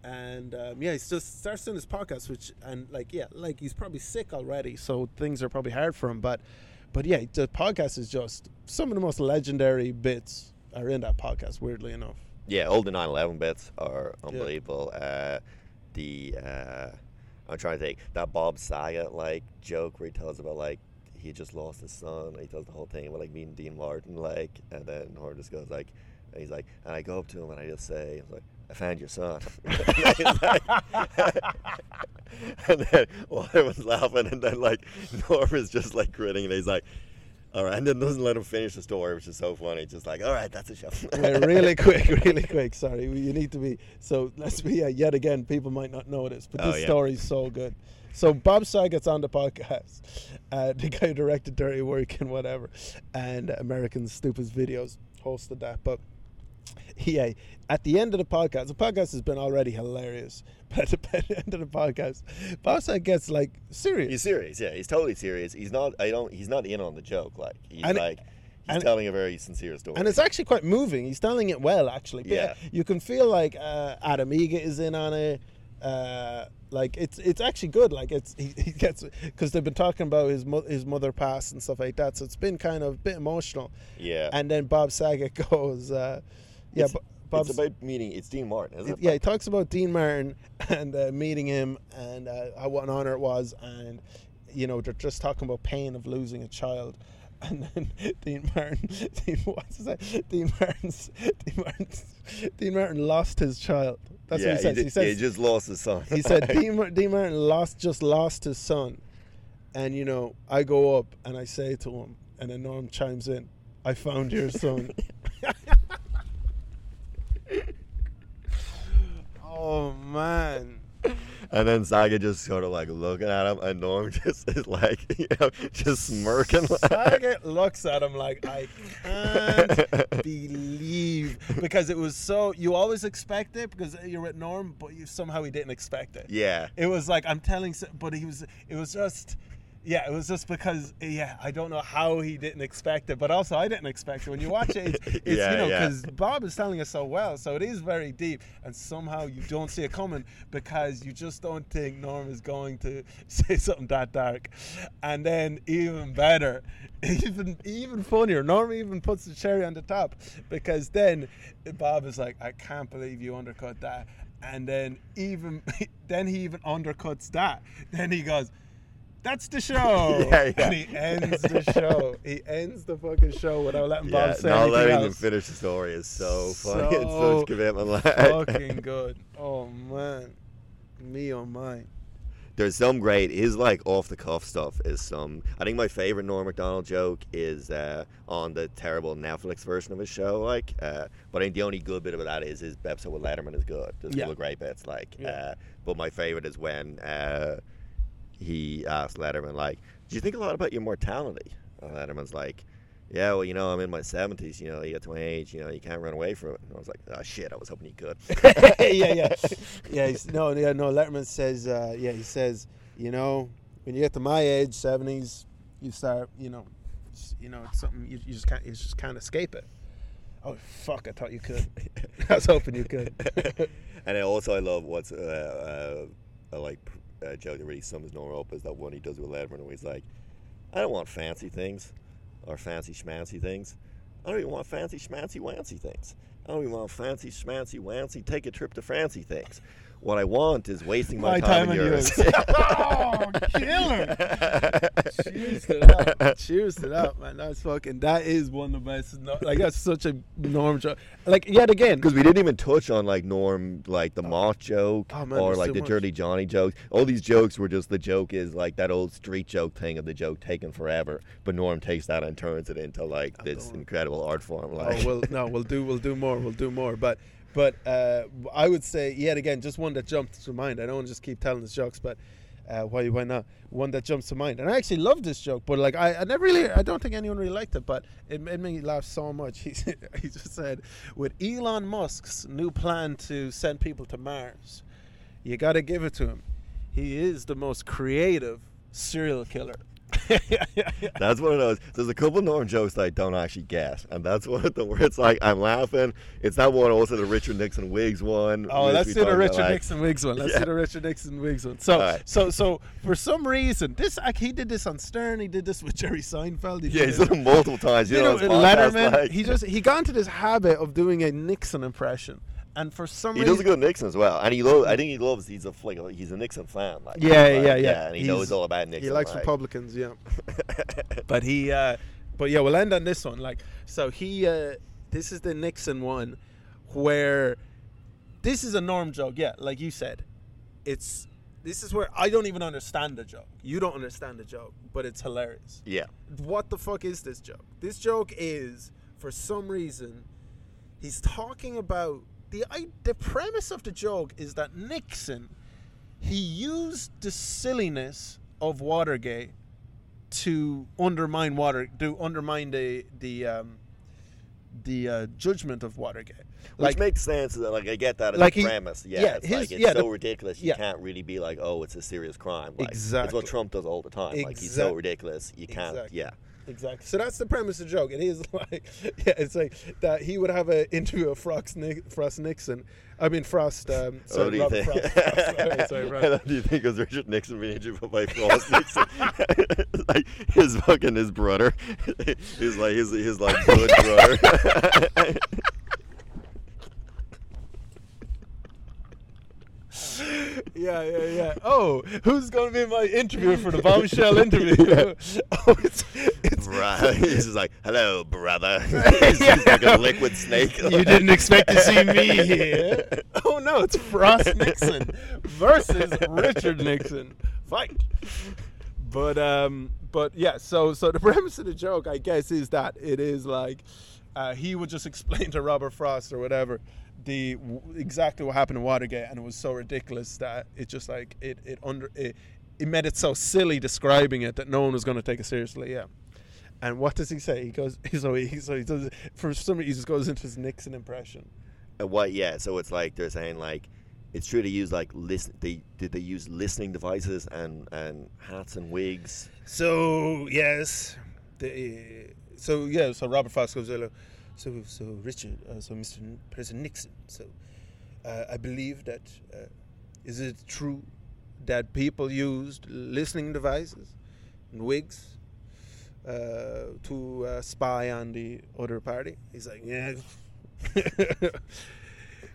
and um, yeah, he just starts doing this podcast, which and like yeah, like he's probably sick already, so things are probably hard for him. But but yeah, the podcast is just some of the most legendary bits are in that podcast. Weirdly enough.
Yeah, all the 9/11 bits are unbelievable. Uh, the uh, I'm trying to think that Bob Saget like joke where he tells about like he just lost his son. He tells the whole thing about like meeting Dean Martin, like, and then Norm just goes like, and he's like, and I go up to him and I just say, I was like, I found your son. and then well, everyone's laughing, and then like Norm is just like grinning, and he's like. All right, and then doesn't let him finish the story, which is so funny. Just like, all right, that's a show.
Really quick, really quick. Sorry, you need to be. So let's be uh, yet again. People might not know this, but
Oh,
this
yeah.
story is so good. So Bob Saget's on the podcast, uh, the guy who directed Dirty Work and whatever, and American Stupid Videos hosted that. But yeah, at the end of the podcast, the podcast has been already hilarious. But at the, end of the podcast, Bob Saget gets like serious.
He's serious, yeah. He's totally serious. He's not. I don't. He's not in on the joke. Like he's
And-
like he's
and-
telling a very sincere story.
And it's actually quite moving. He's telling it well, actually. But
Yeah.
You can feel like uh, Adam Eget is in on it. Uh, like it's it's actually good. Like it's he, he gets because they've been talking about his mo- his mother passed and stuff like that. So it's been kind of a bit emotional.
Yeah.
And then Bob Saget goes, uh, yeah,
It's-
Bo- Bob's,
it's about meeting. It's Dean Martin, isn't it?
yeah, he talks about Dean Martin and uh, meeting him and uh, how what an honor it was, and you know they're just talking about pain of losing a child. And then Dean Martin, Dean, what's name? Dean Martin's, Dean Martin's, Dean Martin lost his child. That's
yeah,
what he says.
He,
He, says
yeah, he just lost his son.
he said Dean, Dean Martin lost just lost his son, and you know I go up and I say to him, and then Norm chimes in, "I found your son." Oh man.
And then Saget just sort of like looking at him, and Norm just is like, you know, just smirking.
Saget looks at him like I can't believe because it was so you always expect it because you're with Norm, but you somehow he didn't expect it.
yeah.
It was like I'm telling, but he was. It was just. Yeah, it was just because yeah, I don't know how he didn't expect it, but also I didn't expect it. When you watch it, it's, it's
Yeah,
you know
yeah.
because Bob is telling us so well, so it is very deep, and somehow you don't see it coming because you just don't think Norm is going to say something that dark, and then even better, even even funnier, Norm even puts the cherry on the top because then Bob is like, I can't believe you undercut that, and then even then he even undercuts that. Then he goes. That's the show.
Yeah, yeah.
And he ends the show. He ends the fucking show without letting
Yeah,
Bob say
not
anything
letting
else.
finish the story is so funny. it's
So
such commitment. Like.
Fucking good. Oh man, me oh my.
There's some great. His like off the cuff stuff is some. I think my favorite Norm Macdonald joke is uh, on the terrible Netflix version of his show. Like, uh, but I think the only good bit about that is his episode with Letterman is good. There's
Yeah.
full of great bits. Like,
Yeah.
uh, but my favorite is when uh, he asked Letterman like, "Do you think a lot about your mortality?" And Letterman's like. Yeah, well, you know, I'm in my 70s. You know, you get to my age, you know, you can't run away from it. And I was like, oh, shit, I was hoping you could.
yeah, yeah, yeah. He's, no, yeah, no. Letterman says, uh, yeah, he says, you know, when you get to my age, seventies, you start, you know, you know, it's something you, you just can't, you just can't escape it. Oh fuck! I thought you could. I was hoping you could.
and then also I love what's uh, uh, like uh, that really sums Norm up is that one he does with Letterman where he's like, I don't want fancy things or fancy schmancy things. I don't even want fancy schmancy wancy things. I don't even want fancy schmancy wancy take a trip to fancy things. What I want is wasting my,
My
time,
time
and
and
yours.
oh, killer! Cheers to that. Cheers to that, man. That's fucking. That is one of the best. No, like that's such a norm joke. Like yet again,
Because we didn't even touch on like Norm, like the oh. moth joke,
Oh, man,
or like the
much.
Dirty Johnny jokes. All these jokes were just the joke is like that old street joke thing of the joke taken forever. But Norm takes that and turns it into like this incredible art form. Oh, like,
Oh, we'll no, we'll do we'll do more. We'll do more. But but uh, I would say yet again, just one that jumped to mind. I don't want to just keep telling the jokes, but uh, why why not? One that jumps to mind, and I actually love this joke, but like I, I never really, I don't think anyone really liked it, but it made me laugh so much. He he just said, with Elon Musk's new plan to send people to Mars, you got to give it to him. He is the most creative serial killer.
that's one of those. There's a couple Norm jokes that I don't actually get, and that's one of them where it's like I'm laughing. It's that one, also the Richard Nixon wigs one.
Oh, let's do the
about,
Richard
like-
Nixon wigs one. Let's
Yeah.
do the Richard Nixon wigs one. So,
Alright.
so, so for some reason, this like, he did this on Stern. He did this with Jerry Seinfeld. He
Yeah, he's done it multiple times. You,
you
know,
know, Letterman.
like-
he just he got into this habit of doing a Nixon impression, and for some
He
reason,
does a good Nixon as well, and he lo- I think he loves. He's a like, he's a Nixon fan. Like,
Yeah,
like,
yeah, yeah.
and he
He's-
knows all about Nixon.
he likes
like.
Republicans. Yeah. but he uh but yeah we'll end on this one like so he uh this is the nixon one where this is a norm joke yeah like you said it's this is where i don't even understand the joke you don't understand the joke but it's hilarious
yeah,
what the fuck is this joke this joke is for some reason he's talking about the I, the premise of the joke is that nixon he used the silliness of watergate to undermine water to undermine the the um, the uh, judgment of Watergate.
which makes sense. Like I get that as
like
a
he-
premise. Yeah,
yeah,
it's
his-
like it's
yeah,
so
the-
ridiculous. You
yeah.
can't really be like, oh, it's a serious crime. Like, It's
Exactly.
what Trump does all the time. Like he's so ridiculous. You can't.
Exactly.
Yeah.
Exactly. So that's the premise of the joke. It is like, yeah, it's like that he would have an interview with Frost, Nick, Frost Nixon. I mean Frost. Um,
Oh,
sorry,
do you
Robert
think?
Frost. Frost, sorry, sorry,
How
Frost.
do you think it was Richard Nixon being interviewed by Frost Nixon? like his fucking his brother. He's like his his like blood brother.
Yeah, yeah, yeah. Oh, who's going to be my interviewer for the bombshell interview? oh, it's, it's
Right. He's just like, hello, brother. he's, he's like a liquid snake.
You didn't expect to see me here. Oh no, it's Frost Nixon versus Richard Nixon. Fight. But um, but yeah. So so the premise of the joke, I guess, is that it is like uh, he would just explain to Robert Frost or whatever the exactly what happened in Watergate, and it was so ridiculous that it just like it it under it, it made it so silly describing it that no one was going to take it seriously. Yeah. And what does he say? He goes, so he, so he does, for some reason, he just goes into his Nixon impression.
Uh, what? Yeah. So it's like they're saying like, it's true to use like listen. They did they use listening devices and and hats and wigs.
So, yes. The, so, yeah, so Robert Frost goes, hello. So, so Richard, uh, so Mr. President Nixon, so uh, I believe that, uh, is it true that people used listening devices and wigs uh, to uh, spy on the other party? He's like, yeah.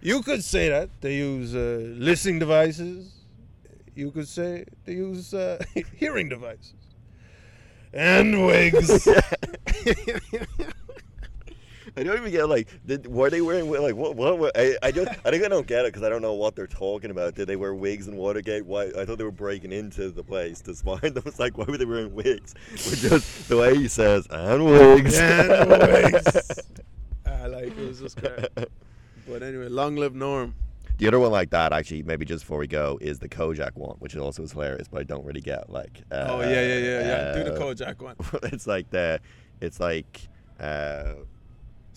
you could say that. They use uh, listening devices. You could say they use hearing devices. And wigs.
I don't even get like, did, were they wearing like what? What? what I, I don't. I think I don't get it because I don't know what they're talking about. Did they wear wigs in Watergate? Why? I thought they were breaking into the place to spy them. It's like, why were they wearing wigs? But just the way he says, and wigs.
and wigs. I like it was just great. But anyway, long live Norm.
The other one like that, actually, maybe just before we go, is the Kojak one, which is also is hilarious, but I don't really get like. Uh,
oh yeah, yeah, yeah, yeah. Do the
uh,
Kojak one.
it's like the, it's like, uh,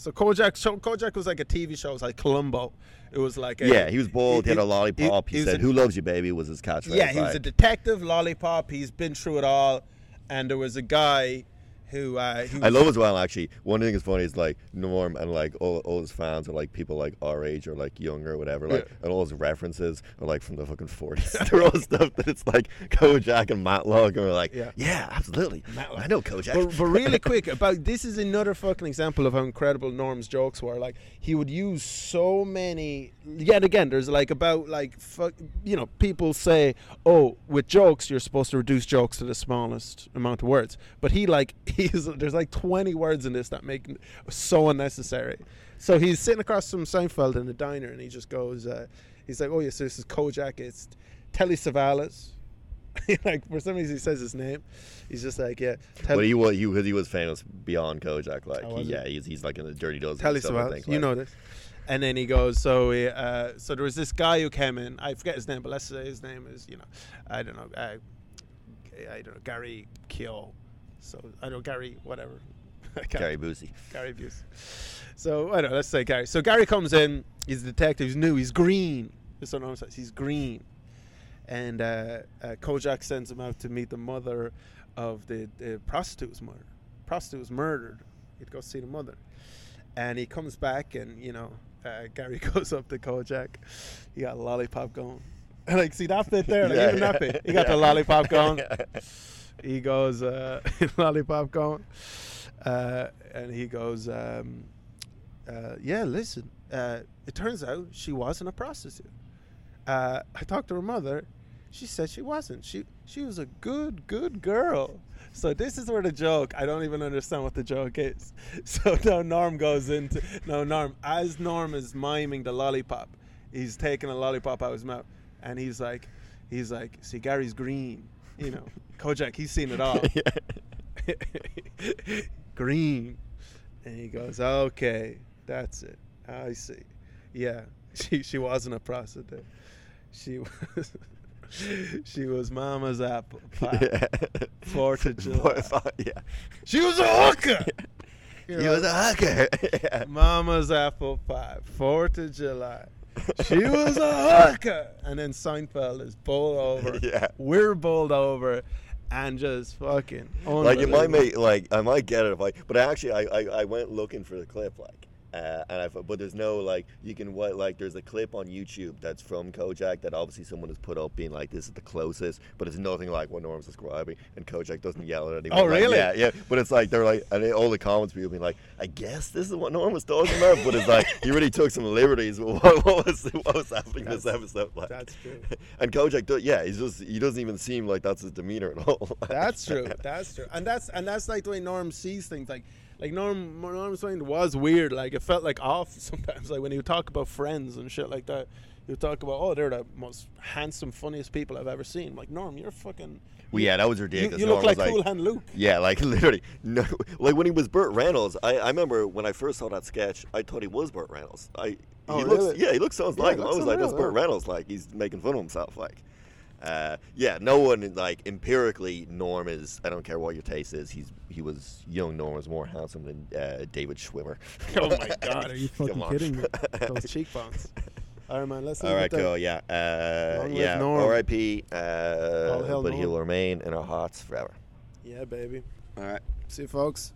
So Kojak, Kojak was like a TV show. It was like Columbo. It was like a,
yeah, he was bald, he, had a lollipop. He,
he
said,
a-
"Who loves you, baby?" was his catchphrase.
Yeah, he was a detective, lollipop. He's been through it all, and there was a guy who. Uh,
I love as well actually. One thing is funny is like Norm and like all, all his fans are like people like our age or like younger or whatever. Like
Yeah.
and all his references are like from the fucking forties. They're all stuff that it's like Kojak and Matlock and we're like,
Yeah.
yeah, absolutely.
Matlock.
I know Kojak.
But, but really quick about this is another fucking example of how incredible Norm's jokes were. Like he would use so many. Yet again, there's like about like. You know, people say, "Oh, with jokes, you're supposed to reduce jokes to the smallest amount of words." But he like he's there's like 20 words in this that make so unnecessary. So he's sitting across from Seinfeld in a diner, and he just goes, uh, "He's like, oh yes, this is Kojak. It's Telly Savalas." like for some reason he says his name. He's just like, yeah. Tel-
but he was he, he was famous beyond Kojak. Like he, yeah, he's, he's like in the Dirty Dozen.
Telly
and stuff, I think,
you
like.
know this. And then he goes, so he, uh, so there was this guy who came in. I forget his name, but let's say his name is, you know, I don't know, uh, I don't know, Gary Keogh. So I don't know Gary, whatever.
Gary Busey.
Gary Busey. So I don't know. Let's say Gary. So Gary comes in. He's a detective. He's new. He's green. That's what I'm saying. He's green. And uh, uh, Kojak sends him out to meet the mother of the, the prostitute was murdered. Prostitute was murdered. He'd go see the mother, and he comes back, and you know, uh, Gary goes up to Kojak. He got a lollipop going. Like, see that bit there, like,
Yeah,
even that bit. He got the lollipop going he goes uh, lollipop going uh, and he goes um, uh, yeah listen uh, it turns out she wasn't a prostitute uh, i talked to her mother she said she wasn't. She she was a good good girl. So this is where the joke i don't even understand what the joke is. So now norm goes into no norm as norm is miming the lollipop he's taking a lollipop out of his mouth and he's like he's like see gary's green you know. Kojak he's seen it all. Green. And he goes okay that's it. I see. Yeah. She she wasn't a prostitute. She was she was mama's apple pie
Yeah.
Fourth of July.
yeah.
she was a hooker You
He was a hooker. Yeah.
mama's apple pie fourth of july she was a hooker and then seinfeld is bowled over
Yeah.
we're bowled over and just fucking.
like it might make like I might get it if I, but actually I, I, I went looking for the clip like, uh, and I thought- but there's no like you can what like there's a clip on YouTube that's from Kojak that obviously someone has put up being like this is the closest, but it's nothing like what Norm's describing, and Kojak doesn't yell at anyone.
Oh,
like,
really?
yeah, yeah. But it's like they're like and all the comments people being like, I guess this is what Norm was talking about, but it's like he really took some liberties. with What, what was what was happening this
That's-
episode? Like,
that's true.
And Kojak, do, yeah, he's just he doesn't even seem like that's his demeanor at all.
That's true. That's true. And that's and that's like the way Norm sees things. Like like Norm Norm Swain was weird. Like it felt like off sometimes. Like when he would talk about friends and shit like that. He would talk about, oh, they're the most handsome, funniest people I've ever seen. like Norm, you're fucking.
Well, yeah, that was ridiculous.
you
Norm
look like
was
Cool Hand Luke.
Yeah, like literally. No, like when he was Burt Reynolds, I, I remember when I first saw that sketch, I thought he was Burt Reynolds. I
Oh,
he looks
really?
yeah, he looks sounds
Yeah,
like him. I
looks
was like, that's
unreal,
Burt. Reynolds. Like he's making fun of himself. Like, uh, yeah, no one like empirically. Norm is. I don't care what your taste is. He's he was young. Norm was more handsome than uh, David Schwimmer.
Oh my god, are you fucking kidding me? Those cheekbones. All right, man. Let's
All
leave
right,
it there.
cool. Yeah, uh, yeah.
Norm.
R.I.P. Uh,
All hail
but he'll remain in our hearts forever.
Yeah, baby.
All right.
See you, folks.